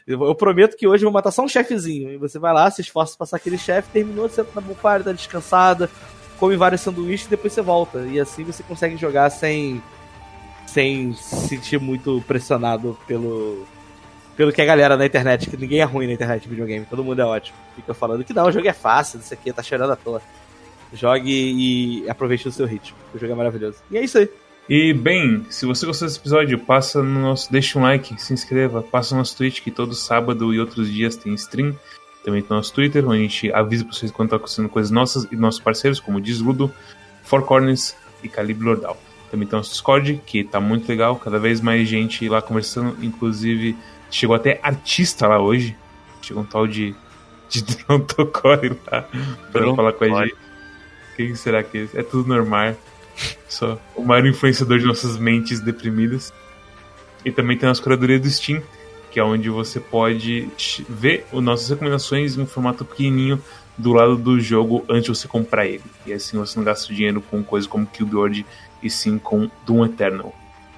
Eu prometo que hoje eu vou matar só um chefezinho. E você vai lá, se esforça pra passar aquele chefe, terminou, você na bonfire, tá descansada, come vários sanduíches e depois você volta. E assim você consegue jogar sem sem se sentir muito pressionado pelo pelo que a galera na internet, que ninguém é ruim na internet de videogame, todo mundo é ótimo. Fica falando que não, o jogo é fácil, isso aqui tá cheirando à toa. Jogue e aproveite o seu ritmo. O jogo é maravilhoso. E é isso aí. E bem, se você gostou desse episódio, passa no nosso, deixa um like, se inscreva, passa no nosso Twitch que todo sábado e outros dias tem stream. Também tem nosso Twitter, onde a gente avisa pra vocês quando tá acontecendo coisas nossas e nossos parceiros, como Desludo, Four Corners e Calibre Lordal. Também tem o Discord, que tá muito legal, cada vez mais gente lá conversando, inclusive chegou até artista lá hoje. Chegou um tal de, de Drontocore lá pra falar com a gente. Quem será que é? É tudo normal. Só o maior influenciador de nossas mentes deprimidas. E também tem a nossa curadoria do Steam, que é onde você pode ver as nossas recomendações em um formato pequenininho do lado do jogo antes de você comprar ele. E assim você não gasta dinheiro com coisas como Killboard e sim com Doom Eternal.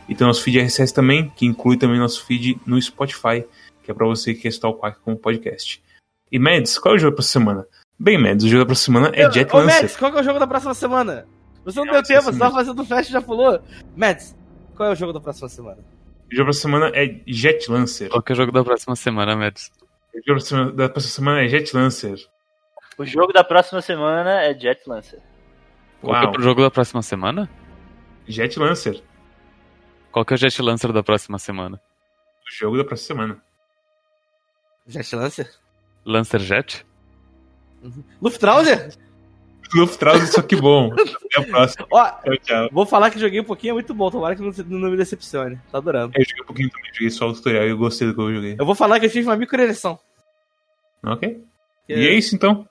E tem nosso feed RSS também, que inclui também nosso feed no Spotify, que é para você que quer estar o Quack como podcast. E Mads, qual é o jogo da próxima semana? Bem, Mads, o jogo da próxima semana é Jet Ô, Lancer. Mads, qual é o jogo da próxima semana? Você não Não, deu tempo, você tava fazendo festa e já falou. Mads, qual é o jogo da próxima semana? O jogo da próxima semana é Jet Lancer. Qual que é o jogo da próxima semana, Mads? O jogo da próxima- semana é Jet Lancer. O jogo da próxima semana é Jet Lancer. Qual que é o jogo da próxima semana? Jet Lancer. Qual que é o Jet Lancer da próxima semana? O jogo da próxima semana. Jet Lancer? Lancer Jet? Luftrauser? Luftraus, só que bom. Até a próxima. Ó, Tchau, tchau. vou falar que joguei um pouquinho, é muito bom. Tomara que não, não me decepcione. Tá adorando. Eu joguei um pouquinho também, joguei só o tutorial e eu gostei do que eu joguei. Eu vou falar que eu tive uma microeleição. Ok? E é isso então.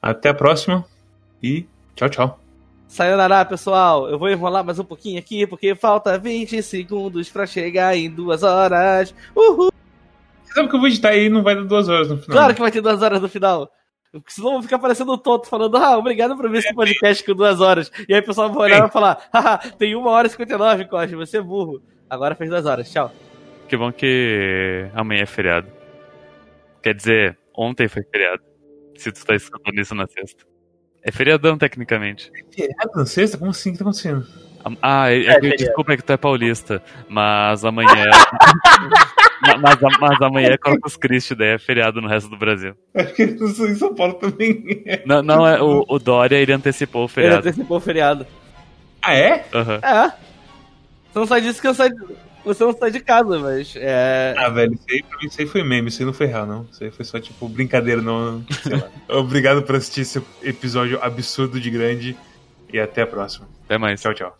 Até a próxima. E tchau, tchau. Sayonara, pessoal. Eu vou enrolar mais um pouquinho aqui, porque falta 20 segundos pra chegar em duas horas. Uhul! Você sabe que eu vou editar aí e não vai dar duas horas no final. Claro que vai ter duas horas no final. Porque senão eu vou ficar parecendo um tonto falando, ah, obrigado por ver esse podcast com duas horas. E aí o pessoal vai olhar e vai falar, haha, tem uma hora e 59, Costa, você é burro. Agora fez duas horas, tchau. Que bom que amanhã é feriado. Quer dizer, ontem foi feriado. Se tu tá escutando isso na sexta. É feriadão, tecnicamente. Feriado na sexta? Como assim? O que tá acontecendo? Ah, é, É, é desculpa, é que tu é paulista. Mas amanhã. Ma- mas, mas amanhã é Corpus Christi, daí é feriado no resto do Brasil. Acho que em São Paulo também. Não, não é o, o Dória, ele antecipou o Ele feriado. antecipou o feriado. Ah, é? Aham. É. Você não sai disso que eu saio. Você não sai de casa, mas. É. Ah, velho, isso aí, pra mim, isso aí foi meme, isso aí não foi real, não. Isso aí foi só, tipo, brincadeira, não. Sei lá. Obrigado por assistir esse episódio absurdo de grande. E até a próxima. Até mais. Tchau, tchau.